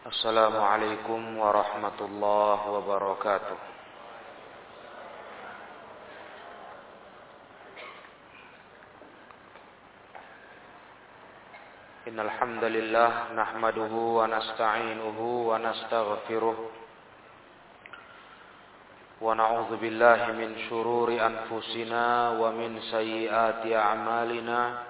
Assalamualaikum warahmatullahi wabarakatuh. Innal hamdalillah wa nasta'inuhu wa nastaghfiruh wa na'udzu billahi min shururi anfusina wa min sayyiati a'malina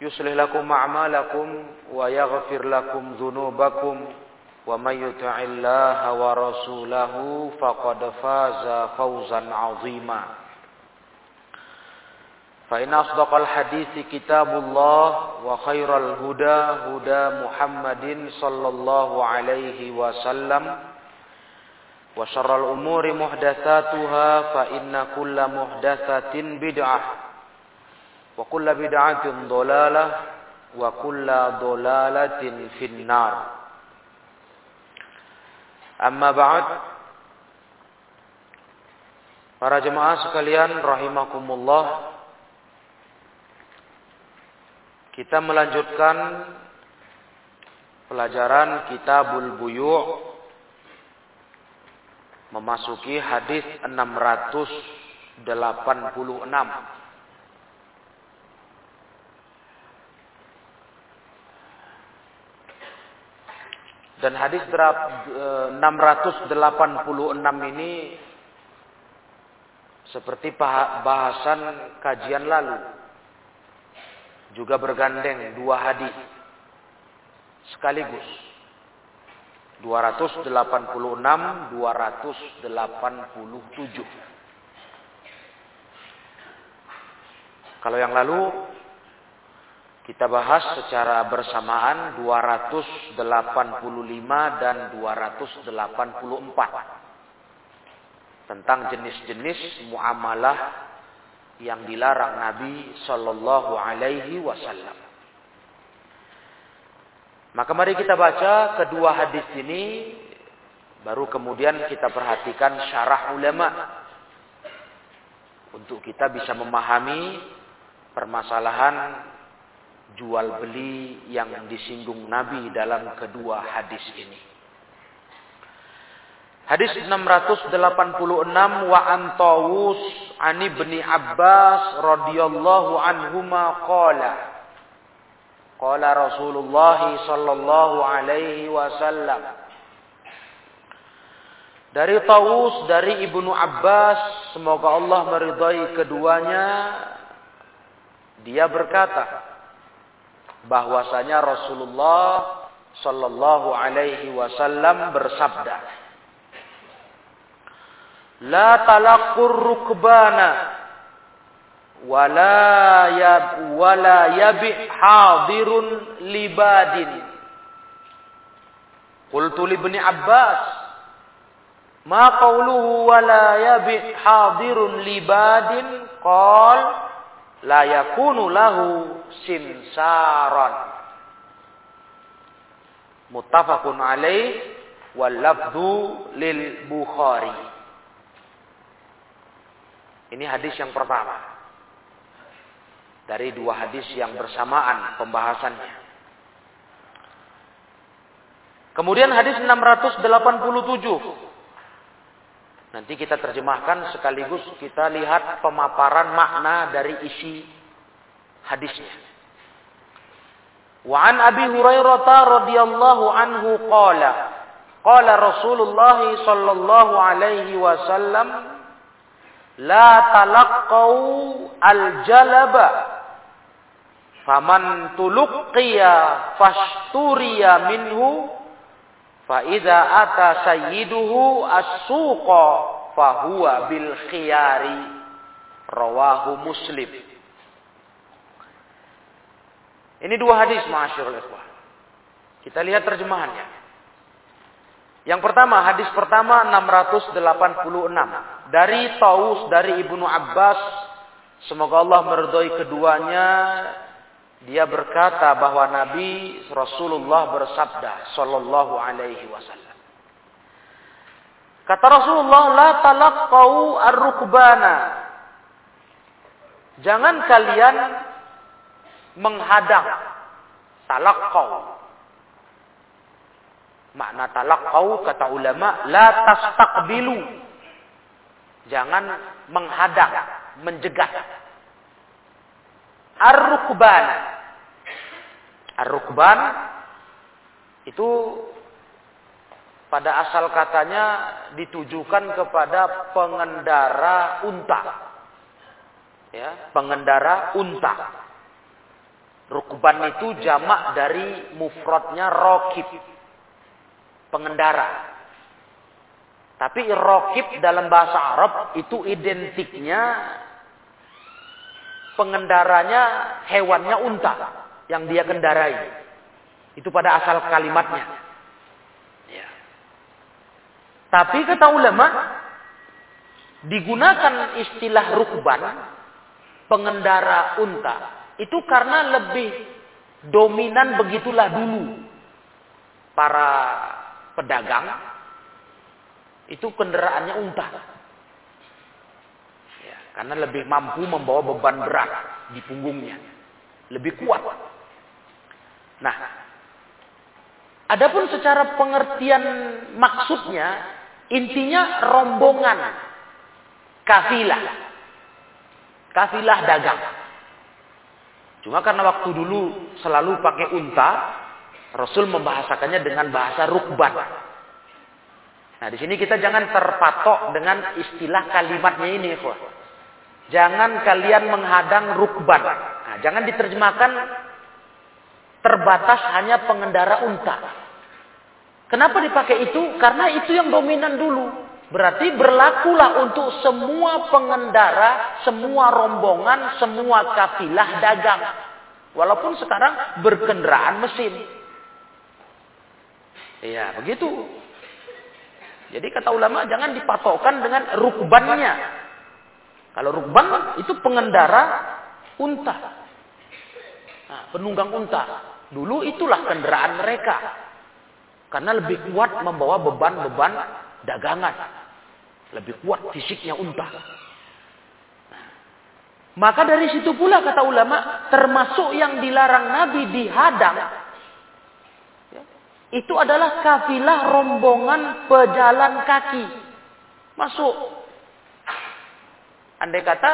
يصلح لكم أعمالكم ويغفر لكم ذنوبكم ومن يطع الله ورسوله فقد فاز فوزا عظيما فإن أصدق الحديث كتاب الله وخير الهدى هدى محمد صلى الله عليه وسلم وشر الأمور محدثاتها فإن كل محدثة بدعة wa kullu bid'atin dhalalah wa kullu dhalalatin finnar. Amma ba'd para jemaah sekalian rahimakumullah kita melanjutkan pelajaran Kitabul Buyu' memasuki hadis 686 Dan hadis 686 ini seperti bahasan kajian lalu. Juga bergandeng dua hadis sekaligus. 286 287. Kalau yang lalu kita bahas secara bersamaan 285 dan 284 tentang jenis-jenis muamalah yang dilarang Nabi Shallallahu Alaihi Wasallam. Maka mari kita baca kedua hadis ini, baru kemudian kita perhatikan syarah ulama untuk kita bisa memahami permasalahan jual beli yang disinggung Nabi dalam kedua hadis ini. Hadis 686 wa antawus an ibni Abbas radhiyallahu anhuma qala qala Rasulullah sallallahu alaihi wasallam dari Tawus dari Ibnu Abbas semoga Allah meridai keduanya dia berkata bahwasanya Rasulullah Shallallahu Alaihi Wasallam bersabda, La talakur rukbana wala yab wala libadin. Qultu Abbas Ma qawluhu wala yabi libadin la yakunu lahu simsaran. Muttafaqun alaih wal lil Bukhari. Ini hadis yang pertama. Dari dua hadis yang bersamaan pembahasannya. Kemudian hadis 687. Nanti kita terjemahkan sekaligus kita lihat pemaparan makna dari isi hadisnya. Wa an Abi Hurairah radhiyallahu anhu qala qala Rasulullah sallallahu alaihi wasallam la talaqqau al-jalaba faman tulqiya fashturiya minhu fa idza ata sayyiduhu as-suqa fa huwa bil khiyari rawahu muslim ini dua hadis ma'asyiral ikhwah. Kita lihat terjemahannya. Yang pertama, hadis pertama 686 dari Taus dari Ibnu Abbas. Semoga Allah meridhai keduanya. Dia berkata bahwa Nabi Rasulullah bersabda sallallahu alaihi wasallam. Kata Rasulullah, "La talaqqau ar-rukbana." Jangan kalian menghadang talaqqau makna talaqqau kata ulama la tastaqbilu jangan menghadang menjegat ar-rukban ar-rukban itu pada asal katanya ditujukan kepada pengendara unta ya pengendara unta Rukban itu jamak dari mufradnya rokib. Pengendara. Tapi rokib dalam bahasa Arab itu identiknya pengendaranya hewannya unta yang dia kendarai. Itu pada asal kalimatnya. Ya. Tapi kata ulama, digunakan istilah rukban, pengendara unta, itu karena lebih dominan begitulah dulu para pedagang itu kendaraannya unta. Karena lebih mampu membawa beban berat di punggungnya. Lebih kuat. Nah, adapun secara pengertian maksudnya intinya rombongan kafilah. Kafilah dagang. Cuma karena waktu dulu selalu pakai unta, Rasul membahasakannya dengan bahasa rukban. Nah, di sini kita jangan terpatok dengan istilah kalimatnya ini, kok. Jangan kalian menghadang rukban. Nah, jangan diterjemahkan terbatas hanya pengendara unta. Kenapa dipakai itu? Karena itu yang dominan dulu. Berarti berlakulah untuk semua pengendara, semua rombongan, semua kafilah dagang. Walaupun sekarang berkendaraan mesin. Iya, begitu. Jadi kata ulama jangan dipatokkan dengan rukbannya. Kalau rukban itu pengendara unta. Nah, penunggang unta. Dulu itulah kendaraan mereka. Karena lebih kuat membawa beban-beban dagangan. Lebih kuat fisiknya unta. Maka dari situ pula kata ulama, termasuk yang dilarang Nabi dihadang, ya, itu adalah kafilah rombongan pejalan kaki. Masuk. Andai kata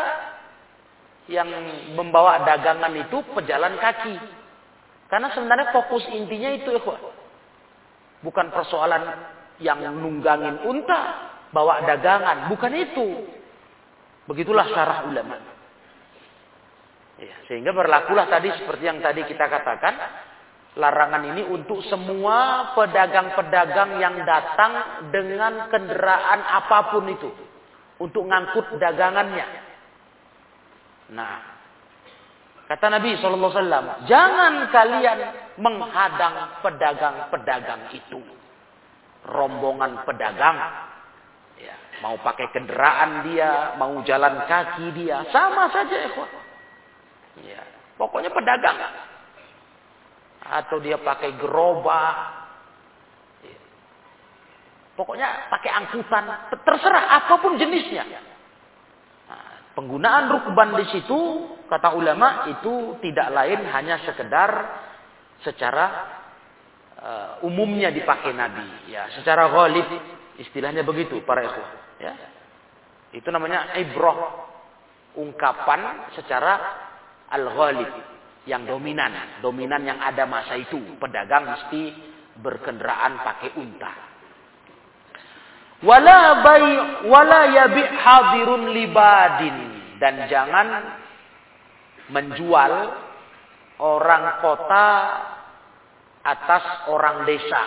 yang membawa dagangan itu pejalan kaki. Karena sebenarnya fokus intinya itu ikhwan. Bukan persoalan yang nunggangin unta, bawa dagangan. Bukan itu. Begitulah syarah ulama. Ya, sehingga berlakulah tadi seperti yang tadi kita katakan. Larangan ini untuk semua pedagang-pedagang yang datang dengan kendaraan apa pun itu. Untuk ngangkut dagangannya. Nah, kata Nabi SAW, jangan kalian menghadang pedagang-pedagang itu rombongan pedagang. Ya, mau pakai kendaraan dia, mau jalan kaki dia, sama saja ikhwan. Ya, pokoknya pedagang. Atau dia pakai gerobak. Ya. Pokoknya pakai angkutan, terserah apa pun jenisnya. Nah, penggunaan rukban di situ, kata ulama, itu tidak lain hanya sekedar secara uh, umumnya dipakai Nabi. Ya, secara ghalib istilahnya begitu para ikhwah. Ya. Itu namanya ibrah ungkapan secara al-ghalib, yang dominan, dominan yang ada masa itu. Pedagang mesti berkendaraan pakai unta. Wala bay wala yabi hadirun libadin dan jangan menjual orang kota atas orang desa.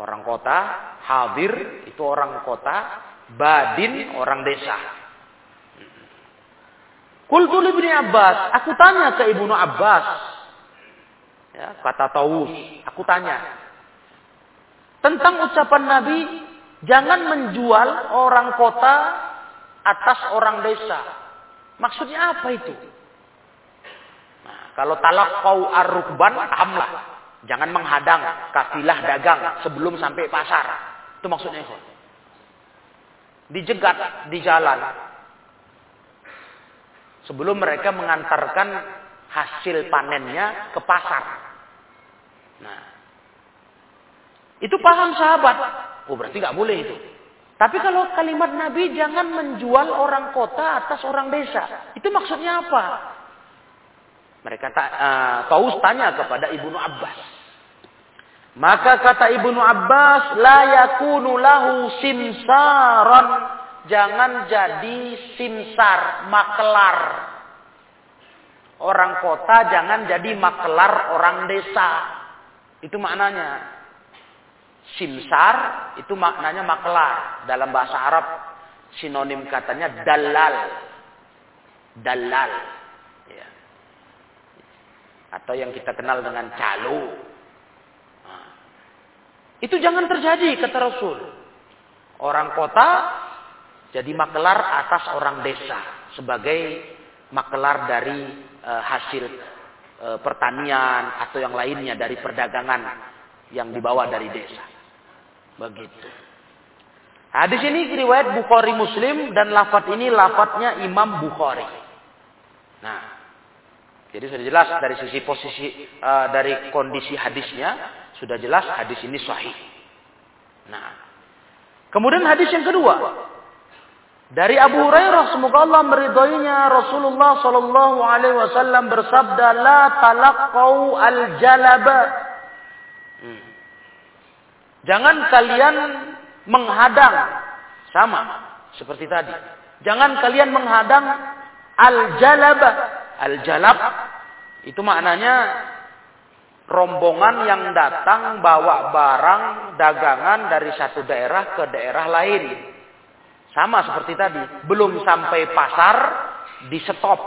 Orang kota, hadir itu orang kota, badin orang desa. Kultu ibni Abbas, aku tanya ke ibnu Abbas. Ya, kata Taus, aku tanya. Tentang ucapan Nabi, jangan menjual orang kota atas orang desa. Maksudnya apa itu? Nah, kalau talak kau arukban, pahamlah. Jangan menghadang kafilah dagang sebelum sampai pasar. Itu maksudnya. Dijegat di jalan sebelum mereka mengantarkan hasil panennya ke pasar. Nah, itu paham sahabat. Oh berarti nggak boleh itu. Tapi kalau kalimat Nabi jangan menjual orang kota atas orang desa, itu maksudnya apa? Mereka tak uh, tanya kepada Ibnu Abbas. Maka kata Ibnu Abbas, la yakunu lahu simsaran Jangan jadi simsar, makelar. Orang kota jangan jadi makelar orang desa. Itu maknanya. Simsar itu maknanya makelar. Dalam bahasa Arab sinonim katanya dalal. Dalal. Ya. Atau yang kita kenal dengan calo. Nah. Itu jangan terjadi kata Rasul. Orang kota jadi makelar atas orang desa sebagai makelar dari e, hasil e, pertanian atau yang lainnya dari perdagangan yang dibawa dari desa. Begitu. Hadis ini riwayat Bukhari Muslim dan lafat ini lafatnya Imam Bukhari. Nah, jadi sudah jelas dari sisi posisi e, dari kondisi hadisnya sudah jelas hadis ini sahih. Nah, kemudian hadis yang kedua dari Abu Hurairah semoga Allah meridhoinya Rasulullah sallallahu alaihi wasallam bersabda la talaqau al-jalaba. Hmm. Jangan kalian menghadang sama seperti tadi. Jangan kalian menghadang al-jalaba. Al-jalab itu maknanya rombongan yang datang bawa barang dagangan dari satu daerah ke daerah lain. Sama seperti tadi, belum sampai pasar di stop,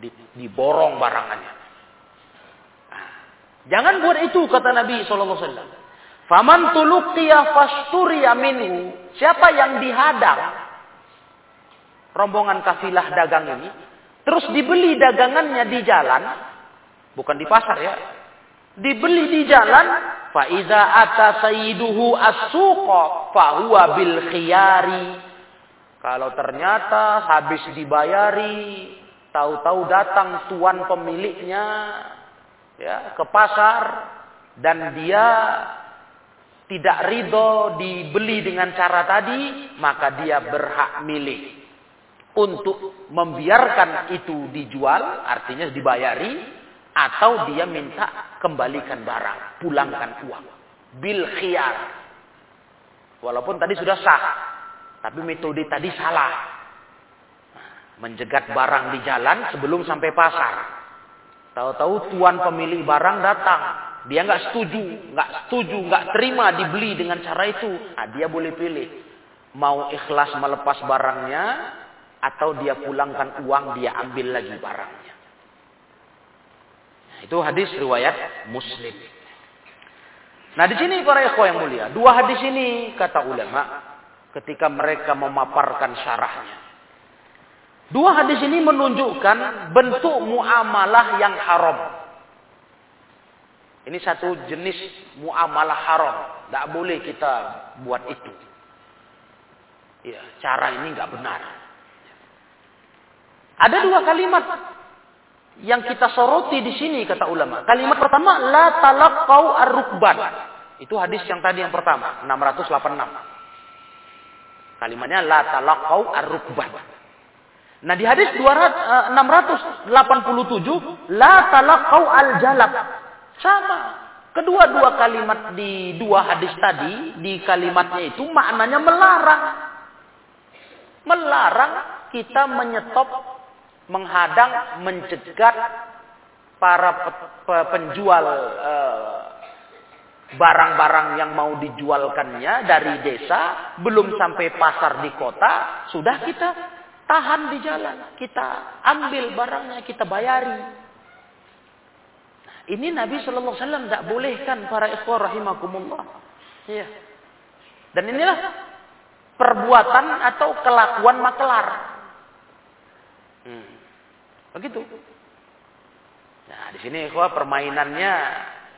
di, diborong barangannya. Nah, jangan buat itu kata Nabi saw. Faman tuluqiya fasturiya minhu. Siapa yang dihadang rombongan kafilah dagang ini, terus dibeli dagangannya di jalan, bukan di pasar ya, dibeli di jalan, fa iza ata sayyiduhu as-suqa fa huwa bil khiyari. Kalau ternyata habis dibayari, tahu-tahu datang tuan pemiliknya ya ke pasar dan dia tidak ridho dibeli dengan cara tadi, maka dia berhak milih untuk membiarkan itu dijual, artinya dibayari, atau dia minta kembalikan barang, pulangkan uang. Bil khiyar. Walaupun tadi sudah sah, tapi metode tadi salah. Menjegat barang di jalan sebelum sampai pasar. Tahu-tahu tuan pemilik barang datang, dia nggak setuju, nggak setuju, nggak terima dibeli dengan cara itu. Nah, dia boleh pilih mau ikhlas melepas barangnya atau dia pulangkan uang dia ambil lagi barangnya. Itu hadis riwayat Muslim. Nah, di sini para ikhwah yang mulia, dua hadis ini kata ulama ketika mereka memaparkan syarahnya. Dua hadis ini menunjukkan bentuk muamalah yang haram. Ini satu jenis muamalah haram. Tidak boleh kita buat itu. Ya, cara ini nggak benar. Ada dua kalimat yang kita soroti di sini kata ulama. Kalimat pertama la talaqau ar-rukban. Itu hadis yang tadi yang pertama, 686. Kalimatnya la talaqau ar-rukban. Nah di hadis 200, 687 la talaqau al jalab. Sama. Kedua-dua kalimat di dua hadis tadi di kalimatnya itu maknanya melarang. Melarang kita menyetop, menghadang, mencegat para penjual eh, barang-barang yang mau dijualkannya dari desa belum sampai pasar di kota sudah kita tahan di jalan kita ambil barangnya kita bayari ini Nabi Shallallahu Alaihi Wasallam tidak bolehkan para ikhwah rahimakumullah ya dan inilah perbuatan atau kelakuan makelar hmm. begitu nah di sini ikhwah permainannya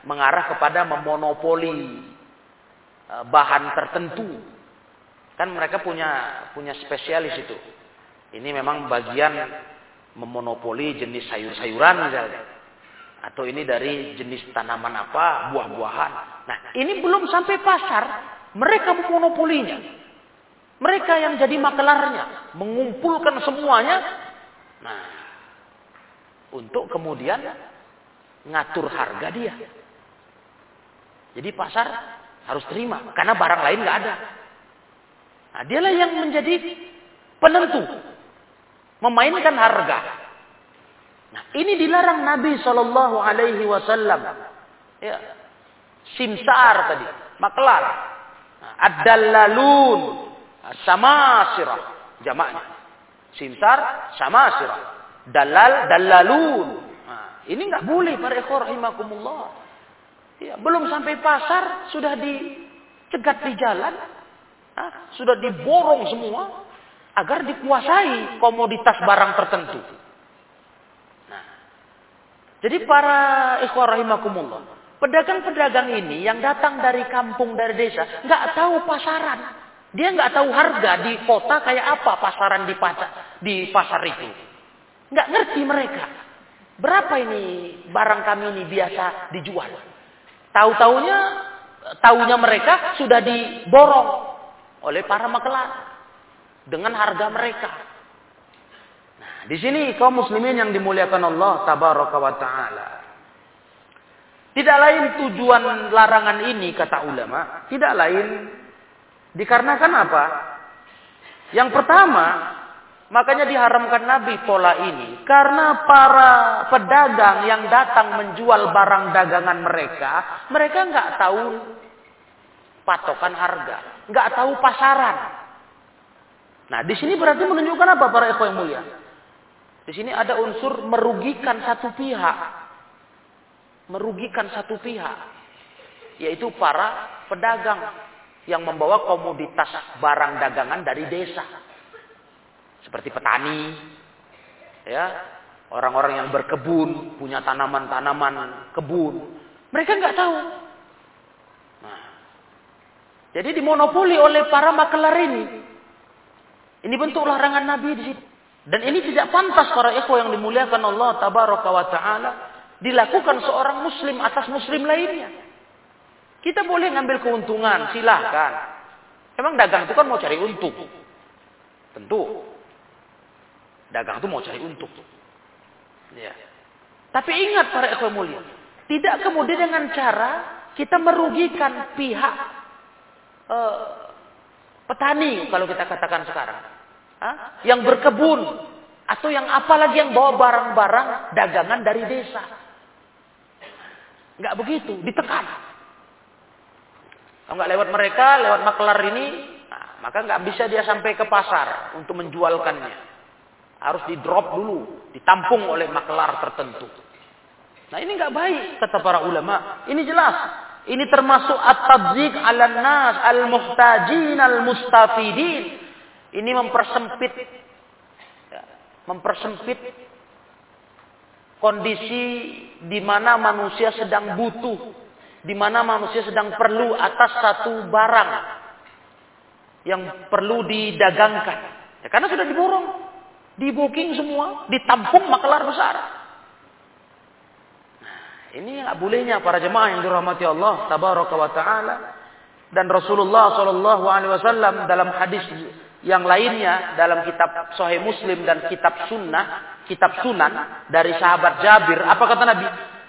mengarah kepada memonopoli e, bahan tertentu. Kan mereka punya punya spesialis itu. Ini memang bagian memonopoli jenis sayur-sayuran misalnya. Atau ini dari jenis tanaman apa, buah-buahan. Nah, ini belum sampai pasar, mereka memonopolinya. Mereka yang jadi makelarnya, mengumpulkan semuanya. Nah, untuk kemudian ngatur harga dia. Jadi pasar harus terima karena barang lain nggak ada. Nah, dialah yang menjadi penentu memainkan harga. Nah, ini dilarang Nabi Shallallahu Alaihi Wasallam. Ya, simsar tadi, maklar, nah, ad-dallalun, samasirah, jamaknya. Simsar, samasirah, dalal, dallalun. Nah, ini nggak boleh para ikhwah rahimakumullah. Ya, belum sampai pasar sudah dicegat di jalan, nah, sudah diborong semua agar dikuasai komoditas barang tertentu. Jadi para ikhwah rahimakumullah, pedagang-pedagang ini yang datang dari kampung dari desa nggak tahu pasaran, dia nggak tahu harga di kota kayak apa pasaran di pasar di pasar itu, nggak ngerti mereka. Berapa ini barang kami ini biasa dijual? Tahu-taunya tahunya mereka sudah diborong oleh para makelar dengan harga mereka. Di sini kaum muslimin yang dimuliakan Allah tabaraka wa taala. Tidak lain tujuan larangan ini kata ulama, tidak lain dikarenakan apa? Yang pertama, Makanya diharamkan Nabi pola ini. Karena para pedagang yang datang menjual barang dagangan mereka. Mereka nggak tahu patokan harga. nggak tahu pasaran. Nah di sini berarti menunjukkan apa para yang mulia? Di sini ada unsur merugikan satu pihak. Merugikan satu pihak. Yaitu para pedagang yang membawa komoditas barang dagangan dari desa seperti petani, ya, orang-orang yang berkebun, punya tanaman-tanaman kebun, mereka nggak tahu. Nah, jadi dimonopoli oleh para makelar ini. Ini bentuk larangan Nabi di situ. Dan ini tidak pantas para ekor yang dimuliakan Allah tabaraka wa taala dilakukan seorang muslim atas muslim lainnya. Kita boleh ngambil keuntungan, silahkan. Emang dagang itu kan mau cari untung. Tentu. Dagang itu mau cari untung. Ya. Tapi ingat para ekor mulia. Tidak kemudian dengan cara kita merugikan pihak uh, petani kalau kita katakan sekarang. Yang berkebun. Atau yang apalagi yang bawa barang-barang dagangan dari desa. Enggak begitu, ditekan. Kalau nggak lewat mereka, lewat maklar ini, nah, maka nggak bisa dia sampai ke pasar untuk menjualkannya harus di drop dulu, ditampung oleh maklar tertentu. Nah ini nggak baik kata para ulama. Ini jelas. Ini termasuk at-tabzik ala nas al-muhtajin al-mustafidin. Ini mempersempit mempersempit kondisi di mana manusia sedang butuh, di mana manusia sedang perlu atas satu barang yang perlu didagangkan. Ya, karena sudah diborong. Di booking semua, ditampung makelar besar. Nah, ini nggak bolehnya para jemaah yang dirahmati Allah tabaraka wa taala dan Rasulullah wasallam dalam hadis yang lainnya dalam kitab Sahih Muslim dan kitab Sunnah, kitab Sunan dari sahabat Jabir, apa kata Nabi?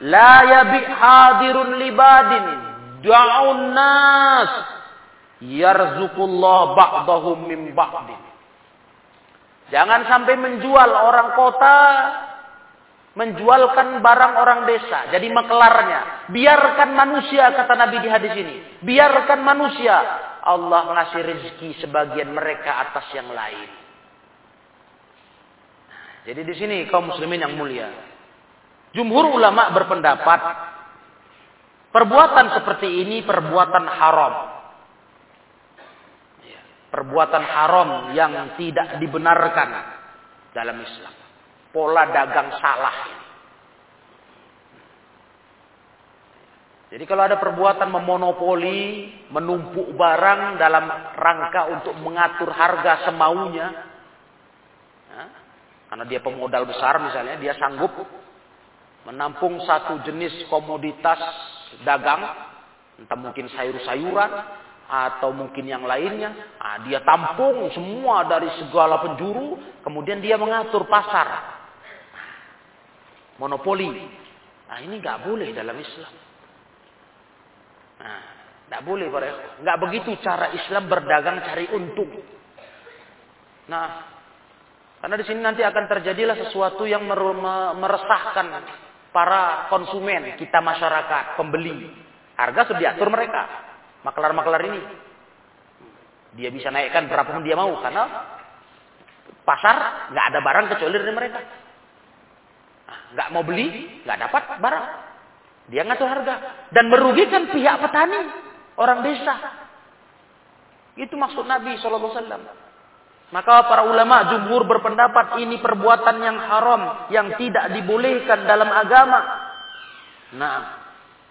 La yabi hadirun libadin da'un nas yarzuqullah ba'dahum min ba'din. Jangan sampai menjual orang kota menjualkan barang orang desa, jadi makelarnya. Biarkan manusia kata Nabi di hadis ini. Biarkan manusia Allah ngasih rezeki sebagian mereka atas yang lain. Jadi di sini kaum muslimin yang mulia. Jumhur ulama berpendapat perbuatan seperti ini perbuatan haram. Ya, perbuatan haram yang tidak dibenarkan dalam Islam. Pola dagang salah. Jadi kalau ada perbuatan memonopoli, menumpuk barang dalam rangka untuk mengatur harga semaunya, ya, karena dia pemodal besar misalnya, dia sanggup menampung satu jenis komoditas dagang, entah mungkin sayur-sayuran atau mungkin yang lainnya, nah, dia tampung semua dari segala penjuru, kemudian dia mengatur pasar, monopoli. Nah ini nggak boleh dalam Islam. Nah, tidak boleh para Nggak begitu cara Islam berdagang cari untung. Nah, karena di sini nanti akan terjadilah sesuatu yang meresahkan para konsumen, kita masyarakat, pembeli. Harga sudah diatur mereka. Maklar-maklar ini. Dia bisa naikkan berapa pun dia mau. Karena pasar nggak ada barang kecuali dari mereka. Nggak mau beli, nggak dapat barang. Dia ngatur harga dan merugikan pihak petani, orang desa. Itu maksud Nabi Wasallam. Maka para ulama jumhur berpendapat ini perbuatan yang haram yang tidak dibolehkan dalam agama. Nah,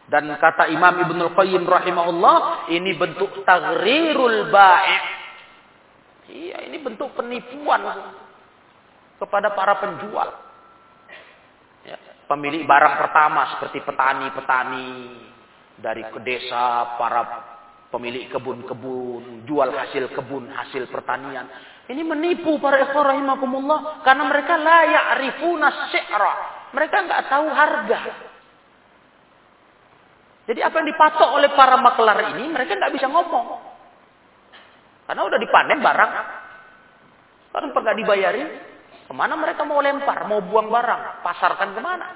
dan kata Imam Ibnu Qayyim rahimahullah, ini bentuk tagrirul ba'i. Iya, ini bentuk penipuan kepada para penjual pemilik barang pertama seperti petani-petani dari ke desa, para pemilik kebun-kebun, jual hasil kebun, hasil pertanian. Ini menipu para ikhwan rahimakumullah karena mereka la ya'rifuna syi'ra. Mereka nggak tahu harga. Jadi apa yang dipatok oleh para maklar ini mereka nggak bisa ngomong. Karena udah dipanen barang. Kalau nggak dibayarin, Ke mana mereka mau lempar, mau buang barang, pasarkan ke mana?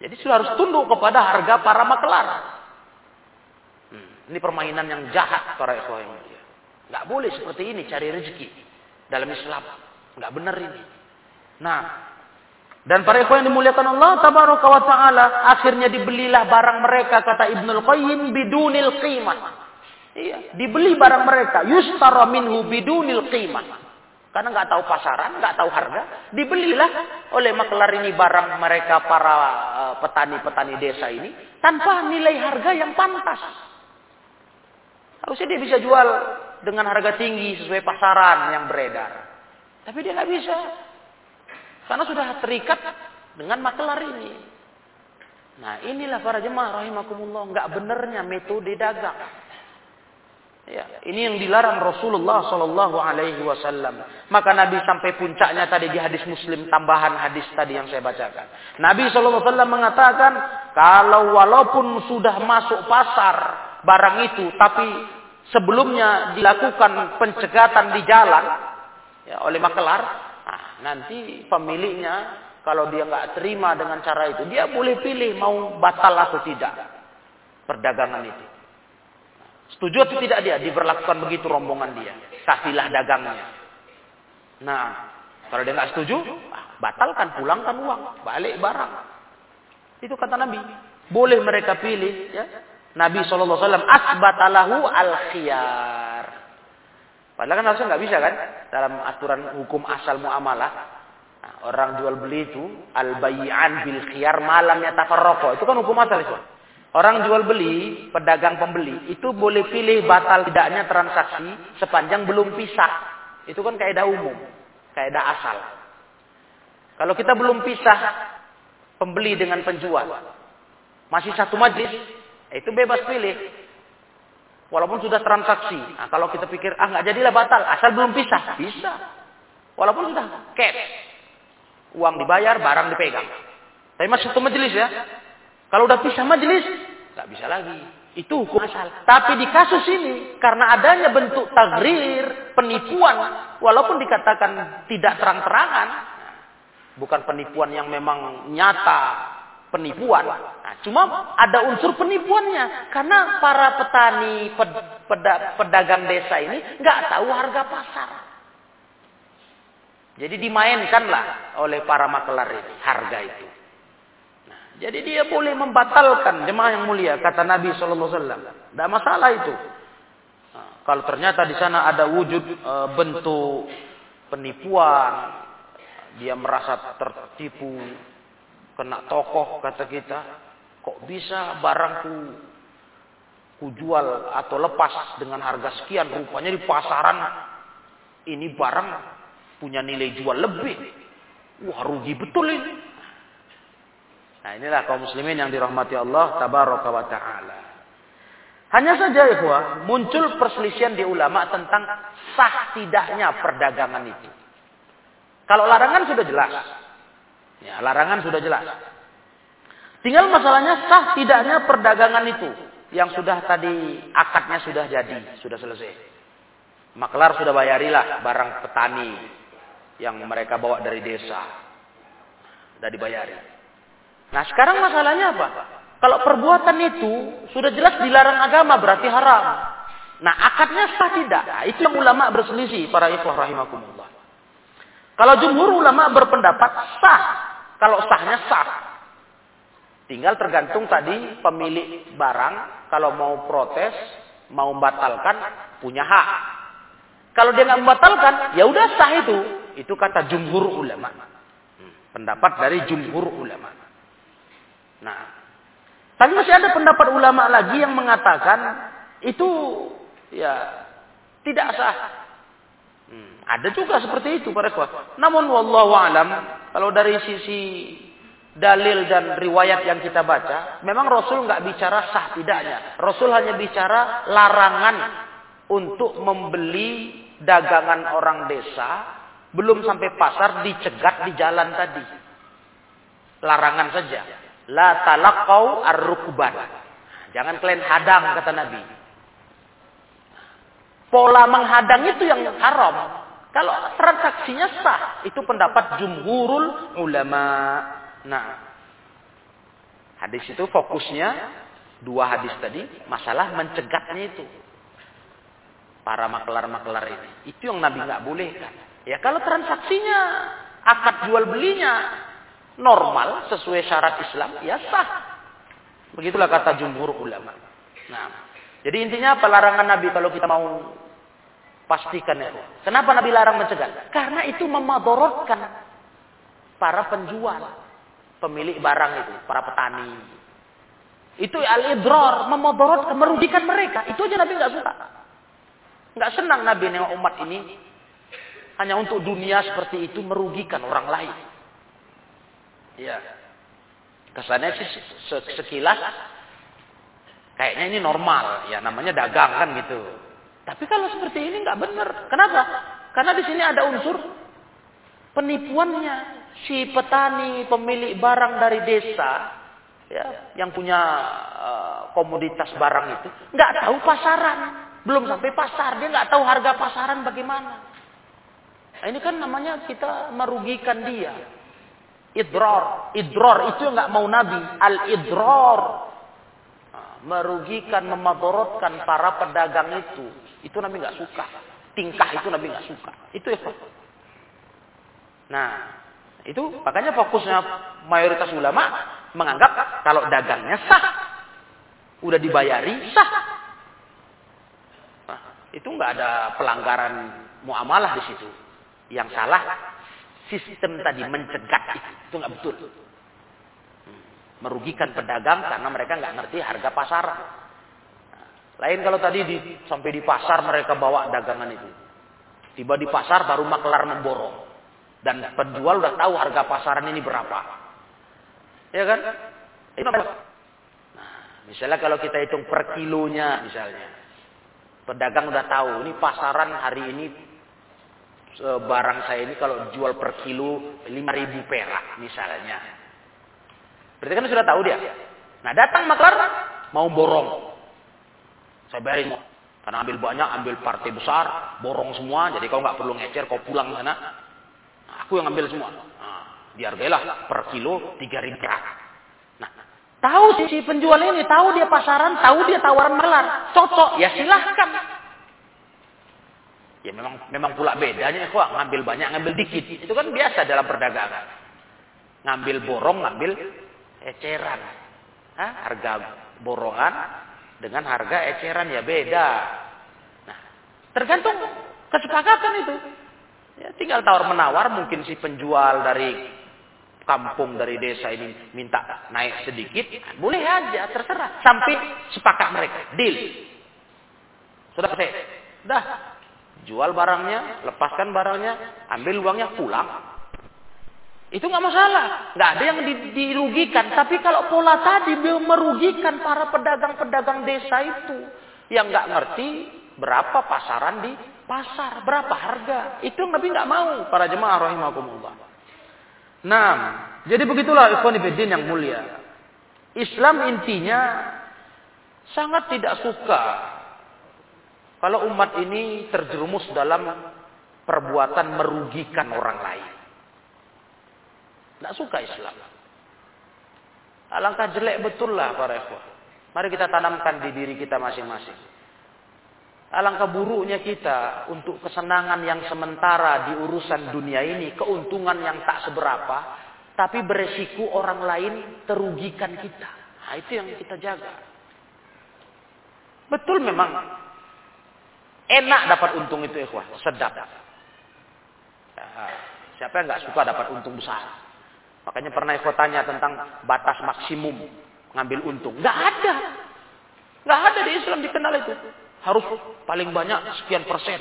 Jadi sudah harus tunduk kepada harga para makelar. Hmm, ini permainan yang jahat para ikhwah yang mulia. Nggak boleh seperti ini cari rezeki dalam Islam. Nggak benar ini. Nah, dan para ikhwah yang dimuliakan Allah tabaraka wa taala, akhirnya dibelilah barang mereka kata Ibnul Qayyim bidunil qimah. Iya, dibeli barang mereka yustara minhu bidunil qimah. Karena nggak tahu pasaran, nggak tahu harga, dibelilah oleh maklar ini barang mereka para eh, petani-petani desa ini tanpa nilai harga yang pantas. Harusnya dia bisa jual dengan harga tinggi sesuai pasaran yang beredar. Tapi dia nggak bisa. Karena sudah terikat dengan maklar ini. Nah inilah para jemaah rahimakumullah. nggak benernya metode dagang. Ya, ini yang dilarang Rasulullah Shallallahu Alaihi Wasallam. Maka Nabi sampai puncaknya tadi di hadis Muslim tambahan hadis tadi yang saya bacakan. Nabi Shallallahu Alaihi Wasallam mengatakan kalau walaupun sudah masuk pasar barang itu, tapi sebelumnya dilakukan pencegatan di jalan ya, oleh makelar, nah, nanti pemiliknya kalau dia nggak terima dengan cara itu, dia boleh pilih mau batal atau tidak perdagangan itu. Setuju atau tidak dia diberlakukan begitu rombongan dia, kafilah dagangnya. Nah, kalau dia nggak setuju, ah, batalkan, pulangkan uang, balik barang. Itu kata Nabi. Boleh mereka pilih, ya. Nabi SAW asbatalahu al-khiyar. Padahal kan harusnya nggak bisa kan dalam aturan hukum asal muamalah. Nah, orang jual beli itu al-bayi'an bil khiyar malamnya tafarroko. Itu kan hukum asal itu. Orang jual beli, pedagang pembeli, itu boleh pilih batal tidaknya transaksi sepanjang belum pisah. Itu kan kaidah umum, kaidah asal. Kalau kita belum pisah pembeli dengan penjual, masih satu majlis, itu bebas pilih. Walaupun sudah transaksi. Nah, kalau kita pikir, ah nggak jadilah batal, asal belum pisah. Bisa. Walaupun sudah cash. Uang dibayar, barang dipegang. Tapi masih satu majelis ya. Kalau udah pisah majelis, nggak bisa lagi. Itu hukum asal. Tapi di kasus ini, karena adanya bentuk tagrir, penipuan, walaupun dikatakan tidak terang-terangan, bukan penipuan yang memang nyata, penipuan. Nah, cuma ada unsur penipuannya. Karena para petani, ped, peda, pedagang desa ini nggak tahu harga pasar. Jadi dimainkanlah oleh para makelar ini harga itu. Jadi dia boleh membatalkan jemaah yang mulia kata Nabi Shallallahu Alaihi Wasallam. Tidak masalah itu. Nah, kalau ternyata di sana ada wujud e, bentuk penipuan, dia merasa tertipu, kena tokoh kata kita, kok bisa barangku kujual atau lepas dengan harga sekian, rupanya di pasaran ini barang punya nilai jual lebih. Wah rugi betul ini. Nah inilah kaum muslimin yang dirahmati Allah tabaraka wa ta'ala. Hanya saja ikhwah, muncul perselisihan di ulama tentang sah tidaknya perdagangan itu. Kalau larangan sudah jelas. Ya, larangan sudah jelas. Tinggal masalahnya sah tidaknya perdagangan itu. Yang sudah tadi akadnya sudah jadi, sudah selesai. Maklar sudah bayarilah barang petani yang mereka bawa dari desa. Sudah dibayari. Nah sekarang masalahnya apa? Kalau perbuatan itu sudah jelas dilarang agama berarti haram. Nah akadnya sah tidak? Nah, itu yang ulama berselisih para ikhwah rahimakumullah. Kalau jumhur ulama berpendapat sah. Kalau sahnya sah. Tinggal tergantung tadi pemilik barang kalau mau protes, mau membatalkan punya hak. Kalau dia nggak membatalkan, ya udah sah itu. Itu kata jumhur ulama. Hmm, pendapat dari jumhur ulama. Nah, tapi masih ada pendapat ulama lagi yang mengatakan itu ya tidak sah. Hmm, ada juga seperti itu para kawan. Namun wallahu alam kalau dari sisi dalil dan riwayat yang kita baca, memang Rasul nggak bicara sah tidaknya. Rasul hanya bicara larangan untuk membeli dagangan orang desa belum sampai pasar dicegat di jalan tadi. Larangan saja. La talaqau ar-rukban. Jangan kalian hadang kata Nabi. Pola menghadang itu yang haram. Kalau transaksinya sah, itu pendapat jumhurul ulama. Nah, hadis itu fokusnya dua hadis tadi masalah mencegatnya itu. Para makelar-makelar ini. Itu yang Nabi nggak boleh kan. Ya kalau transaksinya akad jual belinya normal sesuai syarat Islam, ya sah. Begitulah kata jumhur ulama. Nah, jadi intinya pelarangan Nabi kalau kita mau pastikan itu. Kenapa Nabi larang mencegah? Karena itu memadorotkan para penjual, pemilik barang itu, para petani. Itu al-idrar, memadorotkan, merugikan mereka. Itu aja Nabi nggak suka. Nggak senang Nabi nengok umat ini hanya untuk dunia seperti itu merugikan orang lain. Ya. Kesannya sih sekilas kayaknya ini normal, ya namanya dagang kan gitu. Tapi kalau seperti ini nggak benar. Kenapa? Karena di sini ada unsur penipuannya. Si petani pemilik barang dari desa ya yang punya uh, komoditas barang itu nggak tahu pasaran, belum sampai pasar, dia nggak tahu harga pasaran bagaimana. Nah, ini kan namanya kita merugikan dia. Idror. Idror itu nggak mau Nabi. Al-idror. Nah, merugikan, memadorotkan para pedagang itu. Itu Nabi nggak suka. Tingkah itu Nabi nggak suka. Itu ya. Nah, itu makanya fokusnya mayoritas ulama menganggap kalau dagangnya sah. Udah dibayari, sah. Nah, itu nggak ada pelanggaran muamalah di situ. Yang salah sistem tadi mencegat itu nggak betul. Merugikan pedagang karena mereka nggak ngerti harga pasaran. Lain kalau tadi di, sampai di pasar mereka bawa dagangan itu. Tiba di pasar baru maklar memborong. Dan penjual udah tahu harga pasaran ini berapa. Ya kan? Itu? Nah, misalnya kalau kita hitung per kilonya misalnya. Pedagang udah tahu, ini pasaran hari ini barang saya ini kalau jual per kilo 5000 perak misalnya. Berarti kan sudah tahu dia. Nah datang maklar mau borong. Saya bayarin karena ambil banyak, ambil partai besar, borong semua. Jadi kau nggak perlu ngecer, kau pulang sana. Nah, aku yang ambil semua. Nah, dihargailah per kilo 3000 perak. Nah, tahu si penjual ini, tahu dia pasaran, tahu dia tawaran melar, cocok, ya silahkan. Ya memang memang pula bedanya kok ngambil banyak ngambil dikit. Itu kan biasa dalam perdagangan. Ngambil borong, ngambil eceran. Hah? Harga borongan dengan harga eceran ya beda. Nah, tergantung kesepakatan itu. Ya, tinggal tawar menawar mungkin si penjual dari kampung dari desa ini minta naik sedikit, boleh aja terserah sampai sepakat mereka, deal. Sudah selesai. Dah, Jual barangnya, lepaskan barangnya, ambil uangnya pulang. Itu nggak masalah, nggak ada yang dirugikan. Tapi kalau pola tadi merugikan para pedagang-pedagang desa itu yang nggak ngerti berapa pasaran di pasar, berapa harga. Itu Nabi nggak mau para jemaah rahimakumullah. Nah, jadi begitulah ikhwan yang mulia. Islam intinya sangat tidak suka kalau umat ini terjerumus dalam perbuatan merugikan orang lain. Tidak suka Islam. Alangkah jelek betul lah para ikhwah. Mari kita tanamkan di diri kita masing-masing. Alangkah buruknya kita untuk kesenangan yang sementara di urusan dunia ini, keuntungan yang tak seberapa, tapi beresiko orang lain terugikan kita. Nah, itu yang kita jaga. Betul memang Enak dapat untung itu ikhwah, sedap. Siapa yang nggak suka dapat untung besar? Makanya pernah ikhwah tanya tentang batas maksimum ngambil untung. Nggak ada. Nggak ada di Islam dikenal itu. Harus paling banyak sekian persen.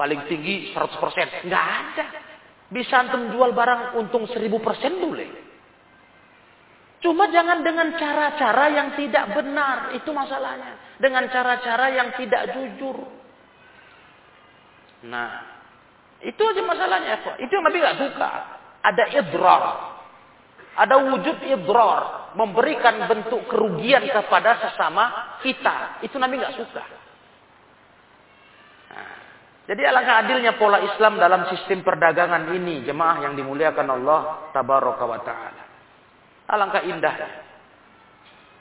Paling tinggi 100 persen. Nggak ada. Bisa antum jual barang untung 1000 persen boleh. Cuma jangan dengan cara-cara yang tidak benar. Itu masalahnya. Dengan cara-cara yang tidak jujur. Nah, itu aja masalahnya. Itu yang Nabi gak suka. Ada idrar. Ada wujud idrar. Memberikan bentuk kerugian kepada sesama kita. Itu Nabi gak suka. Nah, jadi alangkah adilnya pola Islam dalam sistem perdagangan ini. Jemaah yang dimuliakan Allah. Tabaraka wa ta'ala. Alangkah indah.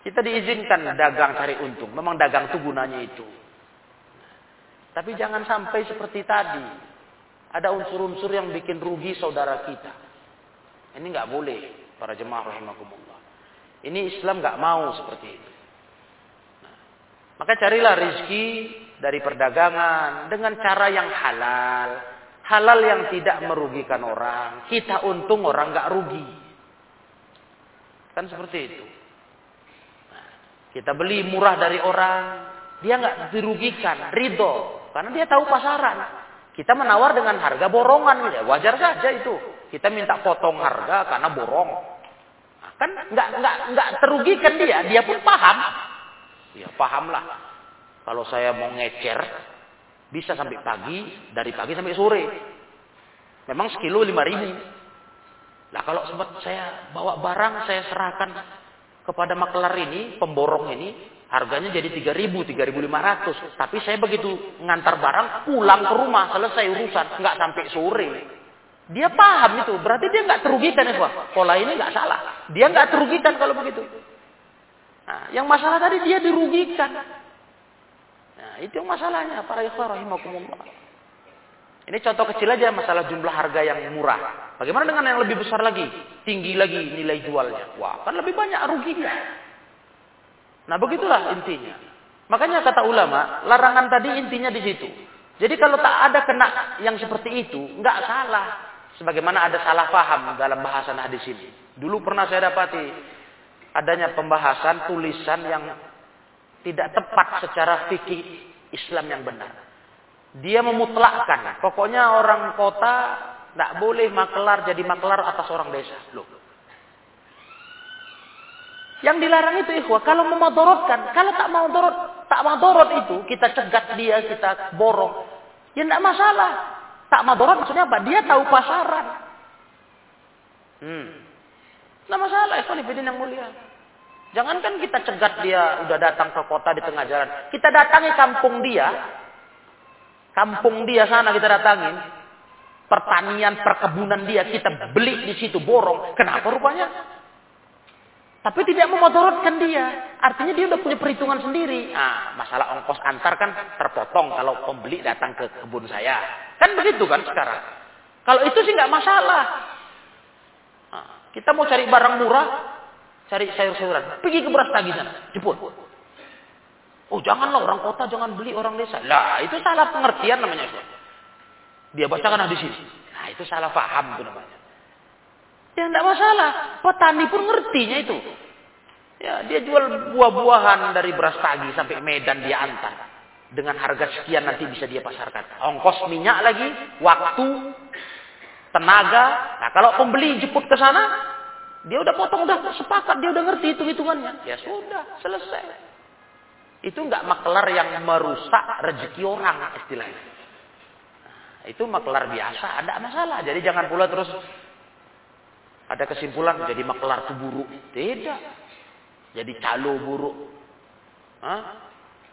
Kita diizinkan dagang cari untung. Memang dagang itu gunanya itu. Tapi jangan sampai seperti tadi. Ada unsur-unsur yang bikin rugi saudara kita. Ini nggak boleh para jemaah rahimakumullah. Ini Islam nggak mau seperti itu. Nah, maka carilah rizki dari perdagangan dengan cara yang halal. Halal yang tidak merugikan orang. Kita untung orang nggak rugi. Kan seperti itu. Nah, kita beli murah dari orang, dia nggak dirugikan, ridho. Karena dia tahu pasaran. Kita menawar dengan harga borongan. Ya, wajar saja itu. Kita minta potong harga karena borong. Nah, kan nggak nggak nggak terugikan dia. Dia pun paham. Ya pahamlah. Kalau saya mau ngecer bisa sampai pagi, dari pagi sampai sore. Memang sekilo lima ribu. Nah kalau sempat saya bawa barang, saya serahkan kepada maklar ini, pemborong ini, Harganya jadi 3000, 3500. Tapi saya begitu ngantar barang, pulang ke rumah, selesai urusan. Nggak sampai sore. Dia paham itu. Berarti dia nggak terugikan ya, Pola ini nggak salah. Dia nggak terugikan kalau begitu. Nah, yang masalah tadi dia dirugikan. Nah, itu masalahnya. Para ikhwah rahimakumullah. Ini contoh kecil aja masalah jumlah harga yang murah. Bagaimana dengan yang lebih besar lagi? Tinggi lagi nilai jualnya. Wah, kan lebih banyak ruginya. Nah begitulah intinya. Makanya kata ulama, larangan tadi intinya di situ. Jadi kalau tak ada kena yang seperti itu, nggak salah. Sebagaimana ada salah paham dalam bahasan hadis ini. Dulu pernah saya dapati adanya pembahasan tulisan yang tidak tepat secara fikih Islam yang benar. Dia memutlakkan, pokoknya orang kota tidak boleh maklar jadi maklar atas orang desa. Loh, Yang dilarang itu ikhwah, kalau memadorotkan, kalau tak mau dorot, tak mau dorot itu, kita cegat dia, kita borong, ya tidak masalah. Tak mau dorot maksudnya apa? Dia tahu pasaran. Hmm. Tidak masalah, ikhwan ibidin yang mulia. Jangankan kita cegat dia udah datang ke kota di tengah jalan. Kita datangi kampung dia. Kampung dia sana kita datangin. Pertanian, perkebunan dia kita beli di situ borong. Kenapa rupanya? Tapi tidak memodorotkan dia. Artinya dia udah punya perhitungan sendiri. Nah, masalah ongkos antar kan terpotong kalau pembeli datang ke kebun saya. Kan begitu kan sekarang. Kalau itu sih nggak masalah. Nah, kita mau cari barang murah, cari sayur-sayuran. Pergi ke beras tagi sana, jemput. Oh janganlah orang kota jangan beli orang desa. Lah itu salah pengertian namanya. Dia bacakan di sini. Nah itu salah paham itu namanya. Ya tidak masalah. Petani pun ngertinya itu. Ya, dia jual buah-buahan dari beras tagi sampai Medan dia antar. Dengan harga sekian nanti bisa dia pasarkan. Ongkos minyak lagi, waktu, tenaga. Nah, kalau pembeli jemput ke sana, dia udah potong, udah sepakat, dia udah ngerti hitung-hitungannya. Ya sudah, selesai. Itu nggak maklar yang merusak rezeki orang istilahnya. Nah, itu maklar biasa, ada masalah. Jadi jangan pula terus ada kesimpulan jadi maklar itu buruk. Tidak. Jadi calo buruk. Hah?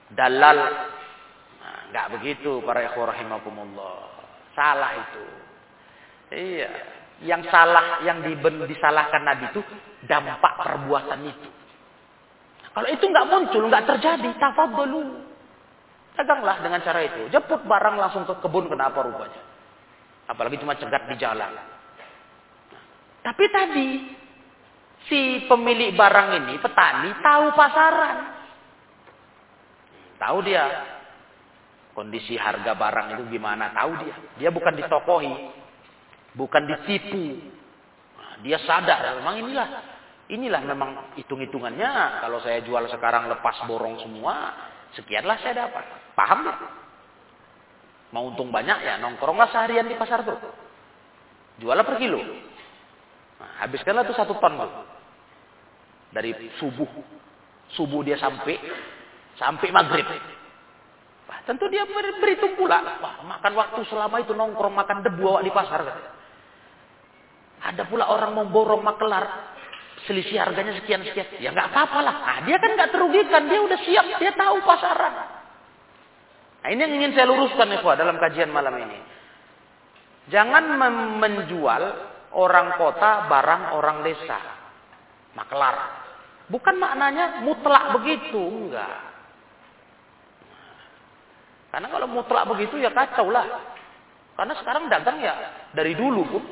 Dalal. Nah, enggak begitu para ikhwah. Salah itu. Iya. Yang salah, yang disalahkan Nabi itu dampak perbuatan itu. Kalau itu nggak muncul, nggak terjadi, tafadhalu. Daganglah dengan cara itu. Jemput barang langsung ke kebun kenapa rupanya? Apalagi cuma cegat di jalan. Tapi tadi si pemilik barang ini, petani, tahu pasaran. Tahu dia kondisi harga barang itu gimana, tahu dia. Dia bukan ditokohi, bukan ditipu. Nah, dia sadar, memang inilah inilah memang hitung-hitungannya. Kalau saya jual sekarang lepas borong semua, sekianlah saya dapat. Paham ya? Mau untung banyak ya, nongkronglah seharian di pasar tuh. Juallah per kilo. Nah, habiskanlah tuh satu ton tuh. Dari subuh. Subuh dia sampai. Sampai maghrib. Wah, tentu dia berhitung pula. Wah, makan waktu selama itu nongkrong makan debu awak di pasar. Ada pula orang mau borong makelar. Selisih harganya sekian-sekian. Ya nggak apa-apa lah. Nah, dia kan nggak terugikan. Dia udah siap. Dia tahu pasaran. Nah, ini yang ingin saya luruskan nih, dalam kajian malam ini. Jangan menjual orang kota barang orang desa. Maklar. Bukan maknanya mutlak begitu, enggak. Karena kalau mutlak begitu ya kacau lah. Karena sekarang dagang ya dari dulu pun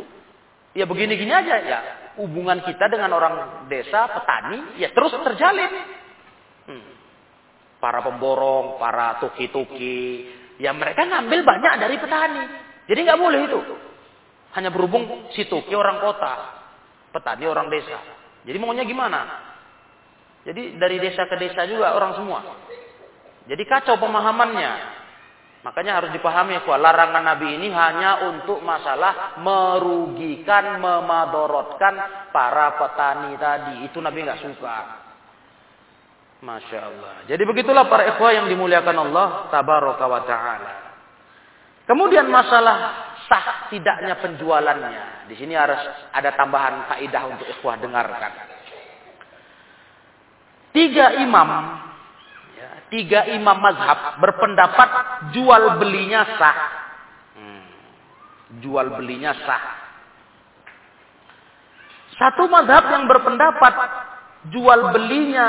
ya begini-gini aja ya. Hubungan kita dengan orang desa, petani ya terus terjalin. Hmm. Para pemborong, para tuki-tuki, ya mereka ngambil banyak dari petani. Jadi nggak boleh itu. Hanya berhubung si Tuki orang kota, petani orang desa. Jadi maunya gimana? Jadi dari desa ke desa juga orang semua. Jadi kacau pemahamannya. Makanya harus dipahami bahwa larangan Nabi ini hanya untuk masalah merugikan, memadorotkan para petani tadi. Itu Nabi nggak suka. Masya Allah. Jadi begitulah para ikhwah yang dimuliakan Allah. Tabaraka wa ta'ala. Kemudian masalah sah tidaknya penjualannya. Di sini harus ada tambahan kaidah untuk ikhwah dengarkan. Tiga imam, ya, tiga imam mazhab berpendapat jual belinya sah. Hmm, jual belinya sah. Satu mazhab yang berpendapat jual belinya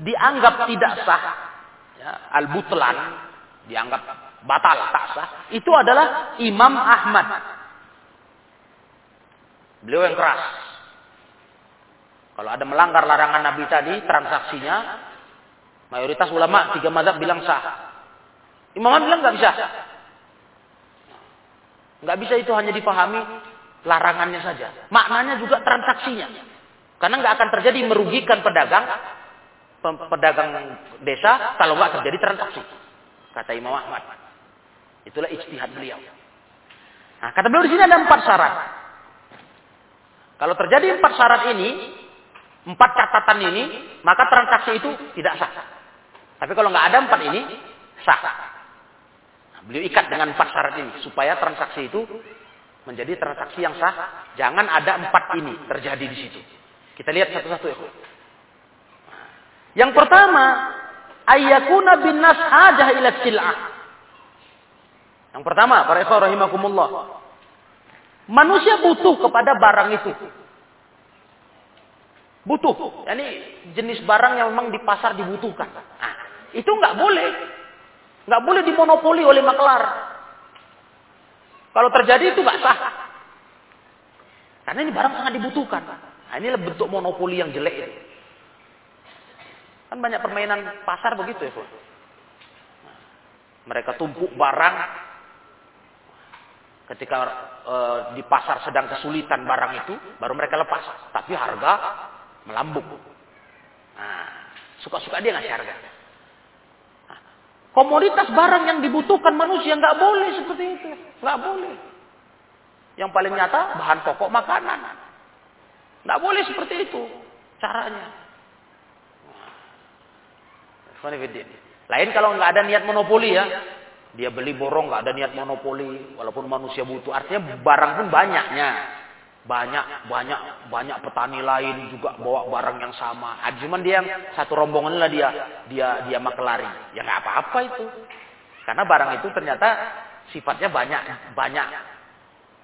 dianggap tidak sah. Ya, Al-Butlan dianggap batal tak sah itu adalah Imam Ahmad. Beliau yang keras. Kalau ada melanggar larangan Nabi tadi transaksinya mayoritas ulama tiga mazhab bilang sah. Imam Ahmad bilang nggak bisa. Nggak bisa itu hanya dipahami larangannya saja. Maknanya juga transaksinya. Karena nggak akan terjadi merugikan pedagang pedagang desa kalau nggak terjadi transaksi. Kata Imam Ahmad. Itulah ijtihad beliau. Nah, kata beliau di sini ada empat syarat. Kalau terjadi empat syarat ini, empat catatan ini, maka transaksi itu tidak sah. Tapi kalau nggak ada empat ini, sah. Nah, beliau ikat dengan empat syarat ini supaya transaksi itu menjadi transaksi yang sah. Jangan ada empat ini terjadi di situ. Kita lihat satu-satu ya. Yang pertama, ayyakuna bin nas hajah ila sil'ah. Yang pertama, para ikhwan rahimakumullah. Manusia butuh kepada barang itu. Butuh. Ini jenis barang yang memang di pasar dibutuhkan. Nah, itu nggak boleh. Nggak boleh dimonopoli oleh maklar. Kalau terjadi itu nggak sah. Karena ini barang sangat dibutuhkan. Nah, ini bentuk monopoli yang jelek itu. Kan banyak permainan pasar begitu ya, Bu. Mereka tumpuk barang. Ketika e, di pasar sedang kesulitan barang itu, baru mereka lepas. Tapi harga melambung. Nah, suka-suka dia ngasih harga. Nah, komoditas barang yang dibutuhkan manusia nggak boleh seperti itu, nggak boleh. Yang paling nyata bahan pokok makanan, nggak boleh seperti itu caranya. Lain kalau nggak ada niat monopoli ya, dia beli borong nggak ada niat monopoli, walaupun manusia butuh. Artinya barang pun banyaknya banyak banyak banyak petani lain juga bawa barang yang sama. Ah, cuman dia yang satu rombongan lah dia dia dia makelari. Ya nggak apa-apa itu. Karena barang itu ternyata sifatnya banyak banyak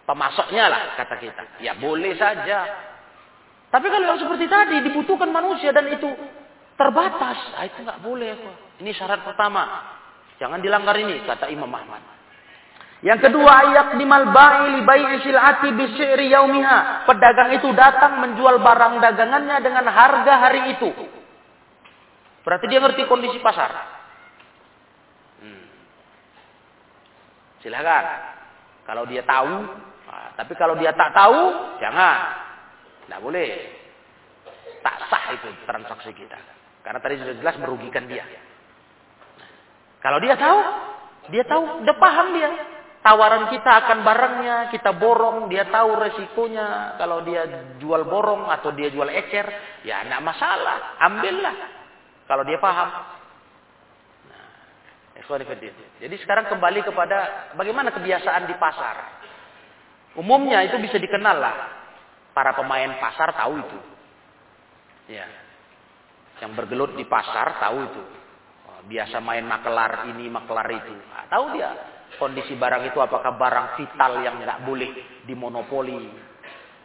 pemasoknya lah kata kita. Ya boleh saja. Tapi kalau yang seperti tadi dibutuhkan manusia dan itu terbatas, ah, itu nggak boleh. Ini syarat pertama. Jangan dilanggar ini kata Imam Ahmad. Yang kedua ayat ba'i li bai'i sil'ati bi yaumiha. Pedagang itu datang menjual barang dagangannya dengan harga hari itu. Berarti dia ngerti kondisi pasar. Hmm. Silakan. Kalau dia tahu, nah, tapi kalau dia tak tahu, jangan. Tidak boleh. Tak sah itu transaksi kita. Karena tadi sudah jelas merugikan dia. Kalau dia tahu, dia tahu, udah paham dia tawaran kita akan barangnya, kita borong, dia tahu resikonya. Kalau dia jual borong atau dia jual ecer, ya tidak masalah, ambillah. Kalau dia paham. Nah, jadi sekarang kembali kepada bagaimana kebiasaan di pasar. Umumnya itu bisa dikenal lah. Para pemain pasar tahu itu. Ya. Yang bergelut di pasar tahu itu. Biasa main makelar ini, makelar itu. Nah, tahu dia kondisi barang itu apakah barang vital yang nggak boleh dimonopoli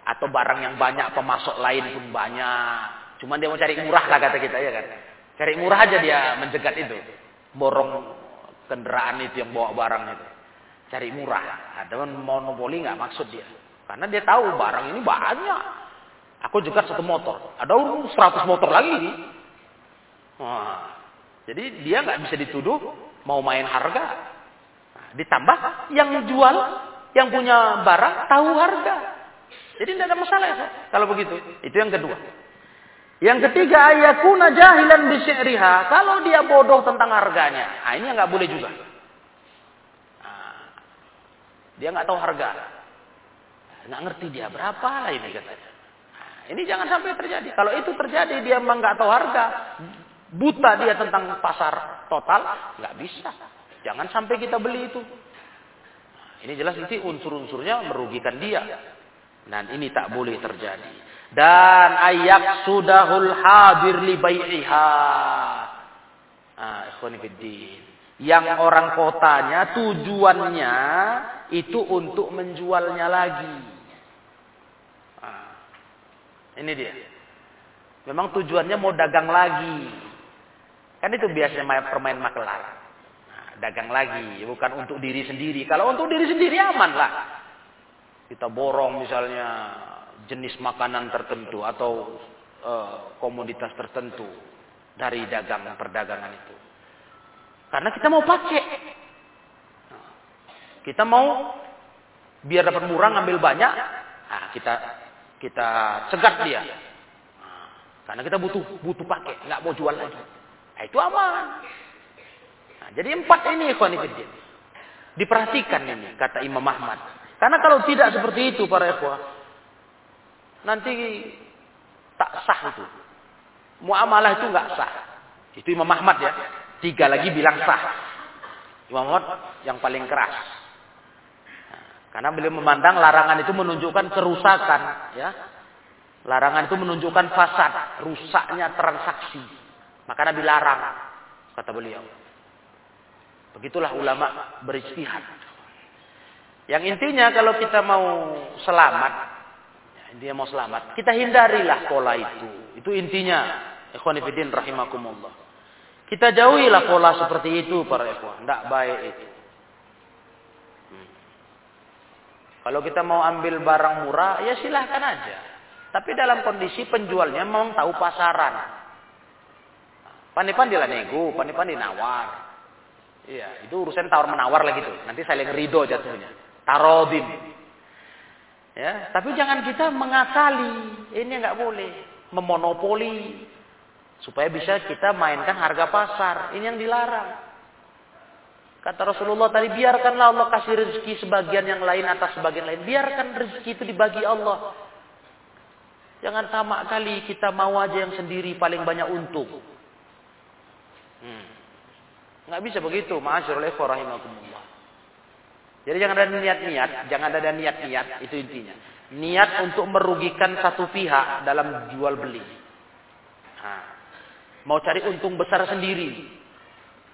atau barang yang banyak pemasok lain pun banyak. Cuman dia mau cari murah lah kata kita ya kan. Cari murah aja dia mencegat itu. Borong kendaraan itu yang bawa barang itu. Cari murah. Ada monopoli nggak maksud dia. Karena dia tahu barang ini banyak. Aku juga satu motor. Ada 100 motor lagi. Wah. Jadi dia nggak bisa dituduh mau main harga. Ditambah yang jual, yang punya barang tahu harga. Jadi tidak ada masalah ya, kalau begitu. Itu yang kedua. Yang ketiga ayakuna jahilan bisyriha. Kalau dia bodoh tentang harganya, nah ini nggak boleh juga. Nah, dia nggak tahu harga, nggak ngerti dia berapa lah ini katanya. Nah, ini jangan sampai terjadi. Kalau itu terjadi dia memang nggak tahu harga, buta dia tentang pasar total, nggak bisa. Jangan sampai kita beli itu. Ini jelas nanti unsur-unsurnya merugikan dia. Dan ini tak boleh terjadi. Dan ayak sudahul hadir li bai'iha. Ah, Yang orang kotanya tujuannya itu untuk menjualnya lagi. Ah, ini dia. Memang tujuannya mau dagang lagi. Kan itu biasanya permain makelar dagang lagi, bukan untuk diri sendiri. Kalau untuk diri sendiri aman lah. Kita borong misalnya jenis makanan tertentu atau uh, komoditas tertentu dari dagang perdagangan itu. Karena kita mau pakai. Kita mau biar dapat murah ngambil banyak, nah, kita kita cegat dia. Nah, karena kita butuh butuh pakai, nggak mau jual lagi. Nah, itu aman. Nah, jadi empat ini ikhwanifidin. Diperhatikan ini kata Imam Ahmad. Karena kalau tidak seperti itu para ikhwah, nanti tak sah itu. Muamalah itu nggak sah. Itu Imam Ahmad ya. Tiga lagi bilang sah. Imam Ahmad yang paling keras. Nah, karena beliau memandang larangan itu menunjukkan kerusakan, ya. Larangan itu menunjukkan fasad, rusaknya transaksi. Maka Nabi larang, kata beliau. Begitulah ulama beristihad. Yang intinya kalau kita mau selamat, ya, intinya mau selamat, kita hindarilah pola itu. Itu intinya. Ikhwanifidin rahimakumullah. Kita jauhilah pola seperti itu para ikhwan. Tidak baik itu. Hmm. Kalau kita mau ambil barang murah, ya silahkan aja. Tapi dalam kondisi penjualnya memang tahu pasaran. Pandai-pandai lah nego, nawar. Iya, itu urusan tawar menawar lagi tuh. Nanti saling ridho jatuhnya. Tarodim. Ya, tapi jangan kita mengakali. Ini nggak boleh. Memonopoli. Supaya bisa kita mainkan harga pasar. Ini yang dilarang. Kata Rasulullah tadi, biarkanlah Allah kasih rezeki sebagian yang lain atas sebagian lain. Biarkan rezeki itu dibagi Allah. Jangan tamak kali kita mau aja yang sendiri paling banyak untung. Nggak bisa begitu, ma'asyarul rahimakumullah. Jadi jangan ada niat-niat, jangan ada niat-niat, itu intinya. Niat untuk merugikan satu pihak dalam jual beli. Nah, mau cari untung besar sendiri.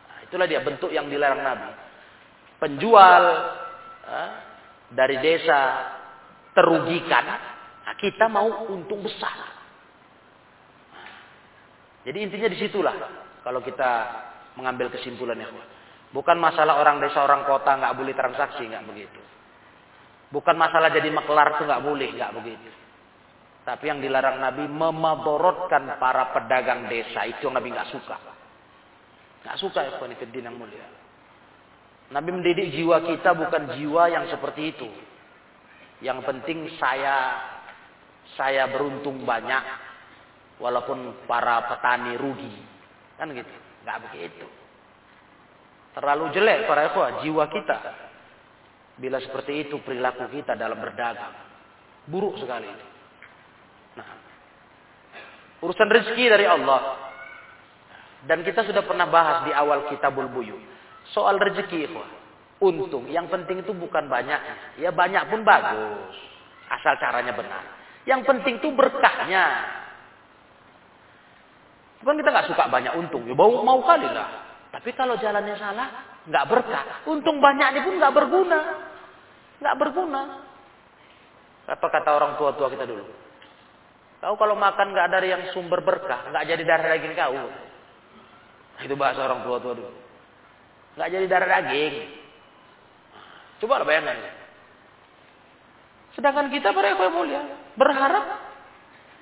Nah, itulah dia bentuk yang dilarang Nabi. Penjual ah, dari desa terugikan Nah, kita mau untung besar. Jadi intinya di situlah kalau kita mengambil kesimpulannya. Bukan masalah orang desa orang kota nggak boleh transaksi nggak begitu. Bukan masalah jadi maklar itu nggak boleh nggak begitu. Tapi yang dilarang Nabi memadorotkan para pedagang desa itu yang Nabi nggak suka. Nggak suka ya Kedin yang mulia. Nabi mendidik jiwa kita bukan jiwa yang seperti itu. Yang penting saya saya beruntung banyak walaupun para petani rugi. Kan gitu. Enggak begitu. Terlalu jelek para ikhwah jiwa kita. Bila seperti itu perilaku kita dalam berdagang. Buruk sekali. Nah, urusan rezeki dari Allah. Dan kita sudah pernah bahas di awal kitabul buyu. Soal rezeki ikhwah. Untung. Yang penting itu bukan banyak. Ya banyak pun bagus. Asal caranya benar. Yang penting itu berkahnya. Cuman kita nggak suka banyak untung, ya mau mau kali lah. Tapi kalau jalannya salah, nggak berkah. Untung banyaknya pun nggak berguna, nggak berguna. Apa kata orang tua-tua kita dulu? Kau kalau makan nggak dari yang sumber berkah, nggak jadi darah daging kau. Itu bahasa orang tua-tua dulu. Nggak jadi darah daging. Coba bayangkan. Sedangkan kita para yang mulia berharap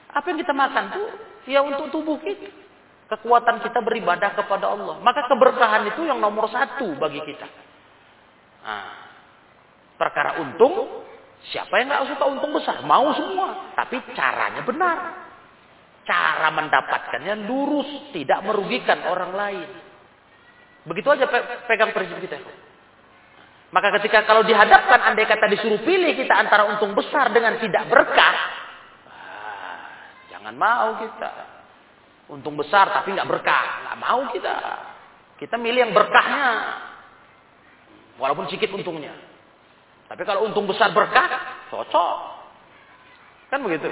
apa yang kita makan tuh ya untuk tubuh kita. Kekuatan kita beribadah kepada Allah. Maka keberkahan itu yang nomor satu bagi kita. Nah, perkara untung, siapa yang nggak suka untung besar? Mau semua, tapi caranya benar. Cara mendapatkannya lurus, tidak merugikan orang lain. Begitu aja pegang prinsip kita. Maka ketika kalau dihadapkan andai kata disuruh pilih kita antara untung besar dengan tidak berkah. Ah, jangan mau kita. Untung besar tapi nggak berkah. nggak mau kita. Kita milih yang berkahnya. Walaupun sedikit untungnya. Tapi kalau untung besar berkah, cocok. Kan begitu.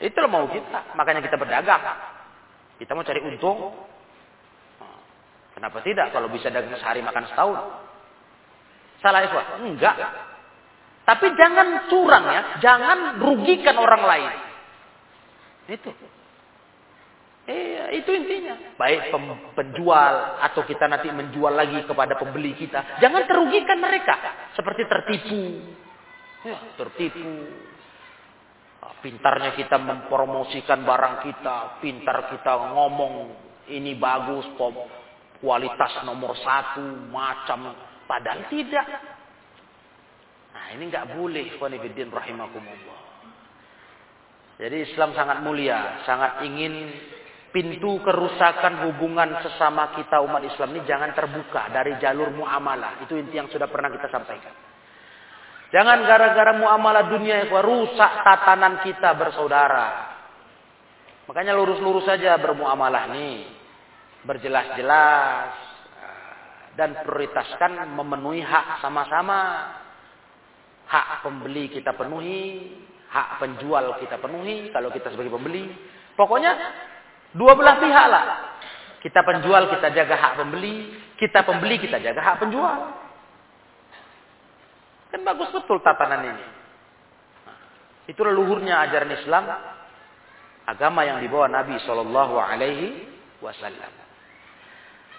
Itulah mau kita. Makanya kita berdagang. Kita mau cari untung. Kenapa tidak kalau bisa dagang sehari makan setahun? Salah ikhwah? Enggak. Tapi jangan curang ya, jangan rugikan orang lain. Itu. Iya, itu intinya. Baik penjual atau kita nanti menjual lagi kepada pembeli kita, jangan terugikan mereka seperti tertipu. Tertipu. Pintarnya kita mempromosikan barang kita, pintar kita ngomong ini bagus, kualitas nomor satu, macam Padahal tidak. Nah ini nggak boleh. Ikhwanifidin rahimakumullah. Jadi Islam sangat mulia. Sangat ingin pintu kerusakan hubungan sesama kita umat Islam ini jangan terbuka dari jalur muamalah. Itu inti yang sudah pernah kita sampaikan. Jangan gara-gara muamalah dunia yang rusak tatanan kita bersaudara. Makanya lurus-lurus saja bermuamalah nih. Berjelas-jelas. Dan prioritaskan memenuhi hak sama-sama. Hak pembeli kita penuhi. Hak penjual kita penuhi. Kalau kita sebagai pembeli. Pokoknya dua belah pihak lah. Kita penjual, kita jaga hak pembeli. Kita pembeli, kita jaga hak penjual. Kan bagus betul tatanan ini. Itulah luhurnya ajaran Islam agama yang dibawa Nabi Shallallahu Alaihi Wasallam.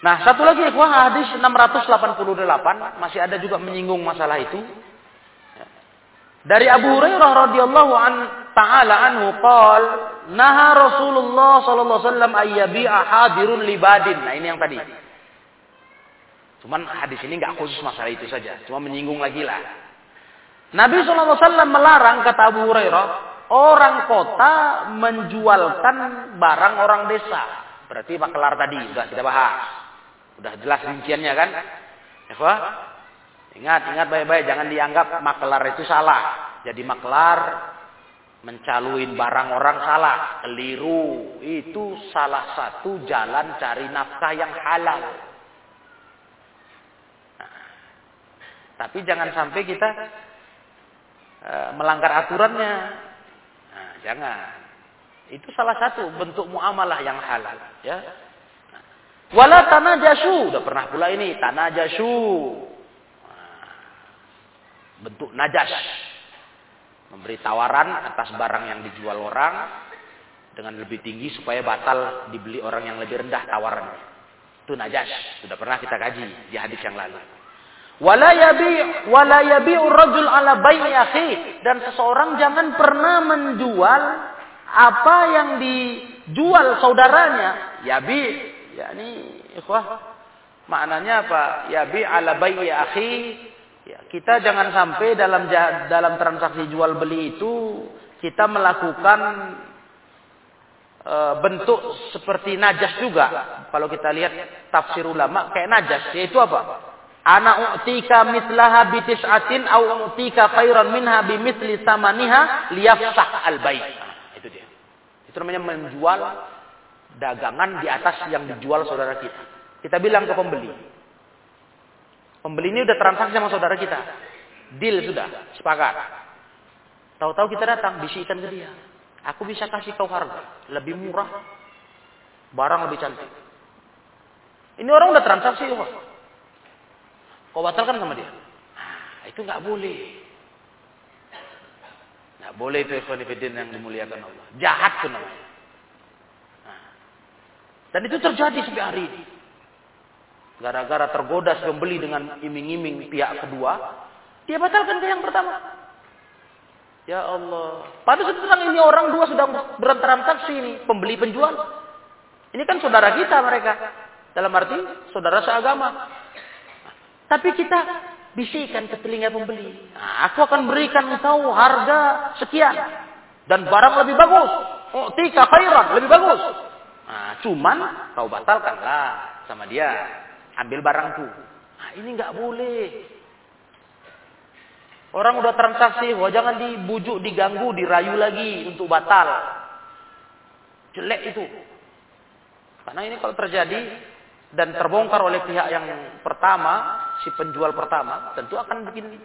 Nah, satu lagi ikhwah hadis 688 masih ada juga menyinggung masalah itu. Dari Abu Hurairah radhiyallahu an taala anhu qol naha Rasulullah sallallahu alaihi wasallam ayyabi'a hadirun libadin. Nah, ini yang tadi. Cuman hadis ini nggak khusus masalah itu saja, cuma menyinggung lagi lah. Nabi SAW melarang kata Abu Hurairah orang kota menjualkan barang orang desa. Berarti makelar tadi sudah kita bahas. Sudah jelas rinciannya kan? Ya, ingat, ingat baik-baik jangan dianggap makelar itu salah. Jadi makelar mencaluin barang orang salah, keliru. Itu salah satu jalan cari nafkah yang halal. Nah, tapi jangan sampai kita uh, melanggar aturannya. Jangan. Itu salah satu bentuk muamalah yang halal, ya. Wala tanajasu, udah pernah pula ini, tanajasu. Bentuk najas. Memberi tawaran atas barang yang dijual orang dengan lebih tinggi supaya batal dibeli orang yang lebih rendah tawarannya. Itu najas. Sudah pernah kita kaji di hadis yang lalu. Wala yabi rajul ala bai'i dan seseorang jangan pernah menjual apa yang dijual saudaranya. Yabi yakni ikhwah maknanya apa? Yabi ala bai'i akhi ya, kita jangan sampai dalam dalam transaksi jual beli itu kita melakukan e, bentuk seperti najas juga. Kalau kita lihat tafsir ulama kayak najas yaitu apa? Ana u'tika mislaha bitis'atin au u'tika khairan minha bimithli samaniha liyafsah al-bai'. Itu dia. Itu namanya menjual dagangan di atas yang dijual saudara kita. Kita bilang ke pembeli. Pembeli ini udah transaksi sama saudara kita. Deal sudah, sepakat. Tahu-tahu kita datang, bisikan ke dia. Aku bisa kasih kau harga lebih murah, barang lebih cantik. Ini orang udah transaksi, Pak. Kau batalkan sama dia. Nah, itu nggak boleh. Nggak boleh itu ikhwanifidin yang dimuliakan Allah. Jahat itu namanya. Nah. Dan itu terjadi sampai hari ini. Gara-gara tergoda pembeli dengan iming-iming pihak kedua, dia batalkan ke yang pertama. Ya Allah. Pada saat ini orang dua sudah bertransaksi ini, pembeli penjual. Ini kan saudara kita mereka. Dalam arti saudara seagama. Tapi kita bisikan ke telinga pembeli. Nah, aku akan berikan engkau harga sekian. Dan barang lebih bagus. Oh, tika khairan, lebih bagus. Nah, cuman kau batalkanlah sama dia. Ambil barangku. Nah, ini nggak boleh. Orang udah transaksi, wah jangan dibujuk, diganggu, dirayu lagi untuk batal. Jelek itu. Karena ini kalau terjadi, dan terbongkar oleh pihak yang pertama, si penjual pertama, tentu akan bikin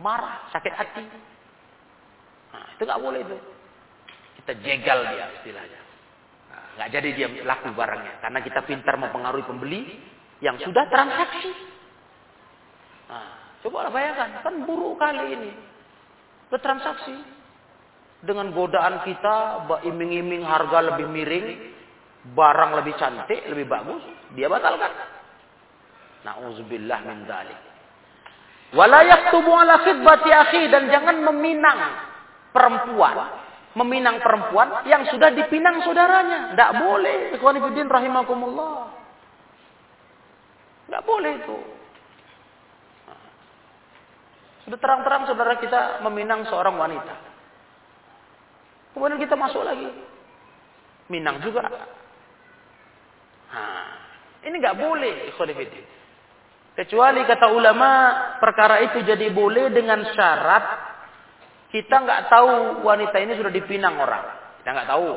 marah, sakit hati. Nah, itu nggak boleh itu. Kita jegal dia istilahnya. Nah, nggak jadi dia laku barangnya, karena kita pintar mempengaruhi pembeli yang sudah transaksi. Nah, coba bayangkan, kan buruk kali ini. Bertransaksi dengan godaan kita, iming-iming harga lebih miring, barang lebih cantik, lebih bagus, dia batalkan. Nauzubillah min dzalik. Wala yaktubu ala khidbati akhi dan jangan meminang perempuan, meminang perempuan yang sudah dipinang saudaranya. Tidak boleh. Ikhwan rahimakumullah. Tidak boleh itu. Sudah terang-terang saudara kita meminang seorang wanita. Kemudian kita masuk lagi. Minang juga ini nggak boleh. Kecuali kata ulama, perkara itu jadi boleh dengan syarat kita nggak tahu wanita ini sudah dipinang orang. Kita nggak tahu.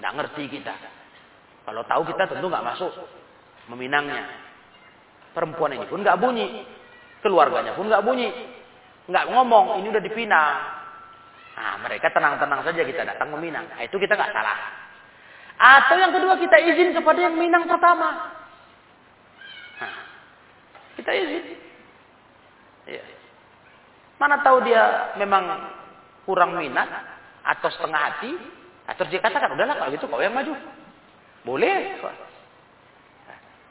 Tidak ngerti kita. Kalau tahu kita tentu nggak masuk meminangnya. Perempuan ini pun nggak bunyi. Keluarganya pun nggak bunyi. Nggak ngomong, ini udah dipinang. Nah, mereka tenang-tenang saja kita datang meminang. Nah, itu kita nggak salah. Atau yang kedua kita izin kepada yang minang pertama. Nah, kita izin. Ya. Mana tahu dia memang kurang minat atau setengah hati, atau dia katakan, udahlah kalau gitu kau yang maju. Boleh.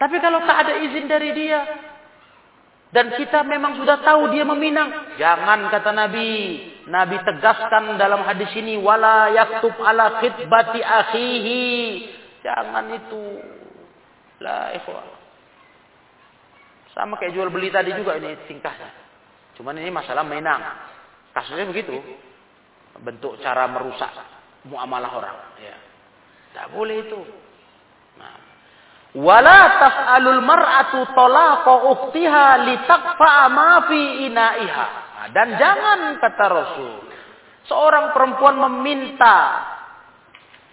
Tapi kalau tak ada izin dari dia, dan kita memang sudah tahu dia meminang. Jangan kata Nabi. Nabi tegaskan dalam hadis ini. Wala yaktub ala khidbati akhihi. Jangan itu. La ikhwan. Sama kayak jual beli tadi juga ini tingkahnya. Cuman ini masalah menang. Kasusnya begitu. Bentuk cara merusak muamalah orang. Ya. Tidak boleh itu. Wala tas'alul mar'atu talaqa ukhtiha ma fi inaiha. Nah, dan jangan kata Rasul, seorang perempuan meminta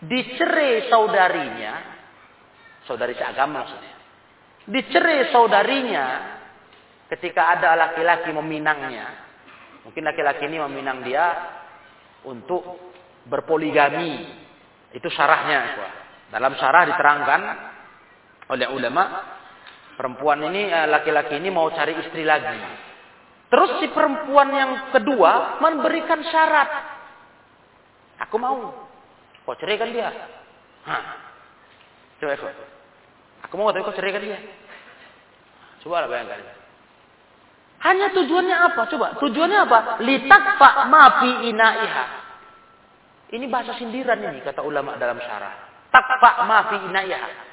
dicerai saudarinya, saudari seagama maksudnya. Dicerai saudarinya ketika ada laki-laki meminangnya. Mungkin laki-laki ini meminang dia untuk berpoligami. Itu syarahnya. Dalam syarah diterangkan oleh ulama perempuan ini eh, laki-laki ini mau cari istri lagi. Terus si perempuan yang kedua memberikan syarat. Aku mau. Kau ceraikan dia. Hah. Coba ikut. Aku mau tapi kau ceraikan dia. Coba lah bayangkan. Hanya tujuannya apa? Coba. Tujuannya apa? Litakfa mafi inaiha. Ini bahasa sindiran ini kata ulama dalam syarah. Takfa mafi inaiha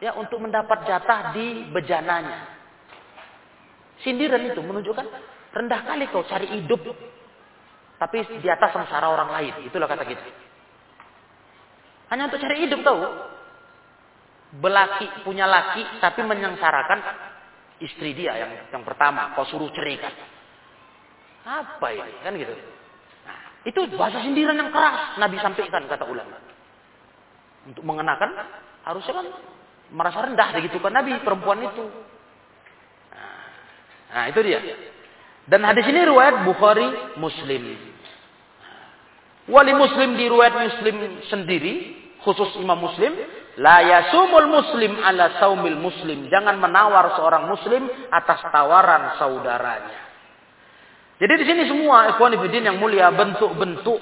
ya untuk mendapat jatah di bejananya. Sindiran itu menunjukkan rendah kali kau cari hidup tapi di atas sengsara orang lain. Itulah kata kita. Hanya untuk cari hidup tahu. Belaki punya laki tapi menyengsarakan istri dia yang yang pertama kau suruh ceraikan. Apa ini? Kan gitu. Nah, itu bahasa sindiran yang keras Nabi sampaikan kata ulama. Untuk mengenakan harusnya kan merasa rendah begitu kan Nabi perempuan itu. Nah, nah, itu dia. Dan hadis ini riwayat Bukhari Muslim. Wali Muslim di riwayat Muslim sendiri, khusus Imam Muslim, la yasumul muslim ala saumil muslim. Jangan menawar seorang muslim atas tawaran saudaranya. Jadi di sini semua ikhwan yang mulia bentuk-bentuk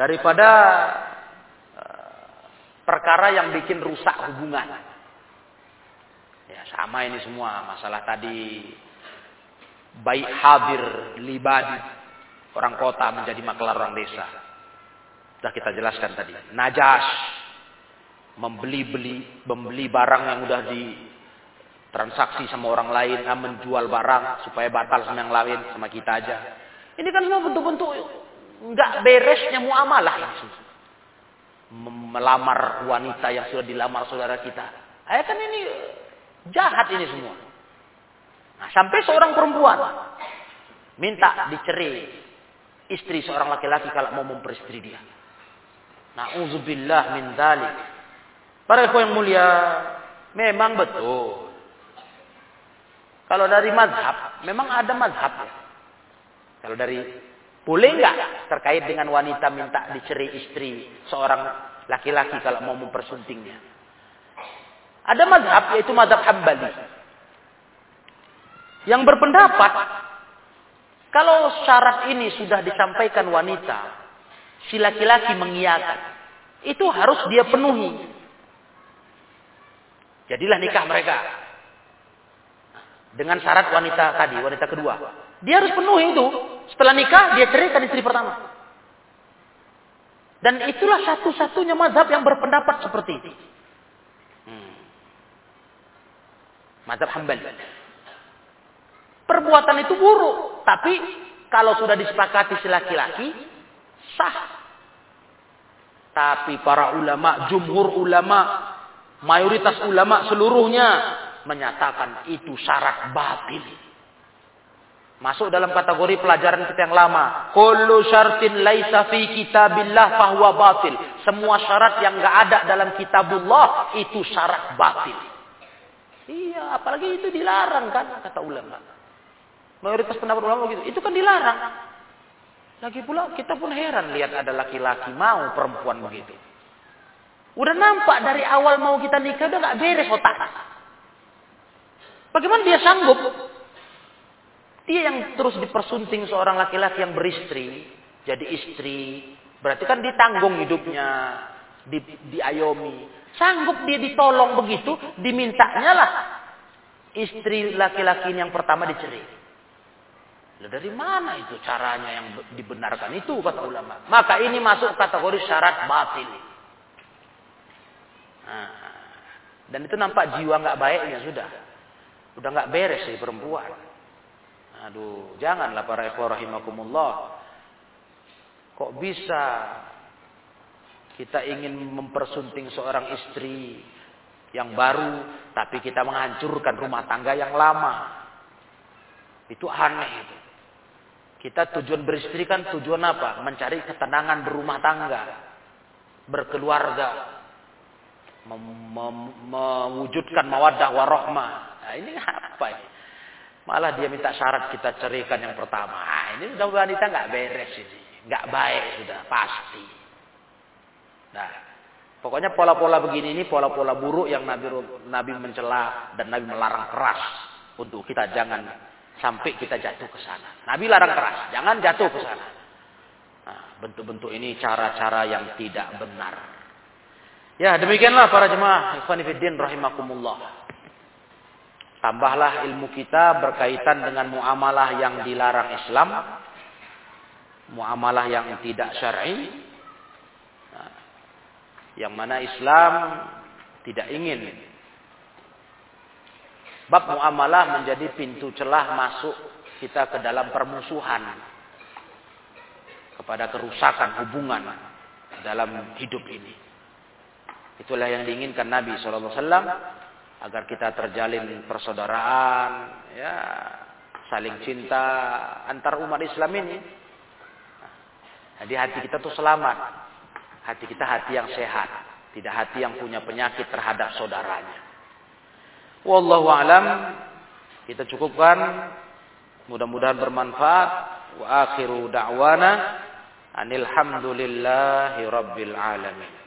daripada perkara yang bikin rusak hubungan. Ya, sama ini semua masalah tadi baik hadir libadi orang kota menjadi maklar orang desa. Sudah kita jelaskan tadi. Najas membeli-beli membeli barang yang udah di transaksi sama orang lain, menjual barang supaya batal sama yang lain sama kita aja. Ini kan semua bentuk-bentuk nggak beresnya muamalah langsung melamar wanita yang sudah dilamar saudara kita. Ayah kan ini jahat ini semua. Nah, sampai seorang perempuan minta dicerai istri seorang laki-laki kalau mau memperistri dia. Nauzubillah min dzalik. Para ikhwan yang mulia, memang betul. Kalau dari mazhab, memang ada mazhab ya. Kalau dari boleh nggak terkait dengan wanita minta dicerai istri seorang laki-laki kalau mau mempersuntingnya? Ada mazhab yaitu mazhab Hambali. Yang berpendapat kalau syarat ini sudah disampaikan wanita, si laki-laki mengiyakan, itu harus dia penuhi. Jadilah nikah mereka. Dengan syarat wanita tadi, wanita kedua. Dia harus penuhi itu. Setelah nikah, dia ceraikan istri pertama. Dan itulah satu-satunya mazhab yang berpendapat seperti itu. Hmm. Mazhab Hambali. Perbuatan itu buruk. Tapi kalau sudah disepakati si laki-laki, sah. Tapi para ulama, jumhur ulama, mayoritas ulama seluruhnya menyatakan itu syarat batil. Masuk dalam kategori pelajaran kita yang lama. Kullu syartin laisa fi kitabillah fahuwa batil. Semua syarat yang enggak ada dalam kitabullah itu syarat batil. Iya, apalagi itu dilarang kan kata ulama. Mayoritas pendapat ulama begitu. Itu kan dilarang. Lagi pula kita pun heran lihat ada laki-laki mau perempuan begitu. Udah nampak dari awal mau kita nikah udah gak beres otak. Bagaimana dia sanggup dia yang terus dipersunting seorang laki-laki yang beristri, jadi istri, berarti kan ditanggung hidupnya, di, diayomi. Sanggup dia ditolong begitu, dimintanya lah istri laki-laki yang pertama dicerai. Nah, dari mana itu caranya yang dibenarkan itu kata ulama. Maka ini masuk kategori syarat batil. Nah, dan itu nampak jiwa nggak baiknya sudah. Udah nggak beres sih perempuan. Aduh, janganlah para ikhwah rahimakumullah. Kok bisa kita ingin mempersunting seorang istri yang baru, tapi kita menghancurkan rumah tangga yang lama. Itu aneh itu. Kita tujuan beristri kan tujuan apa? Mencari ketenangan berumah tangga, berkeluarga, mem mem mewujudkan mawaddah warohmah. Nah, ini apa ini? Malah dia minta syarat kita ceraikan yang pertama. Ah, ini sudah wanita nggak beres ini. Nggak baik sudah, pasti. Nah, pokoknya pola-pola begini ini pola-pola buruk yang Nabi Nabi mencela dan Nabi melarang keras untuk kita jangan sampai kita jatuh ke sana. Nabi larang keras, jangan jatuh ke sana. Nah, bentuk-bentuk ini cara-cara yang tidak benar. Ya, demikianlah para jemaah ikhwan fillah rahimakumullah. Tambahlah ilmu kita berkaitan dengan muamalah yang dilarang Islam. Muamalah yang tidak syar'i. Yang mana Islam tidak ingin. Bab muamalah menjadi pintu celah masuk kita ke dalam permusuhan. Kepada kerusakan hubungan dalam hidup ini. Itulah yang diinginkan Nabi SAW agar kita terjalin persaudaraan, ya, saling cinta antar umat Islam ini. Jadi hati kita tuh selamat. Hati kita hati yang sehat, tidak hati yang punya penyakit terhadap saudaranya. Wallahu alam. Kita cukupkan. Mudah-mudahan bermanfaat. Wa akhiru da'wana anil hamdulillahi rabbil alamin.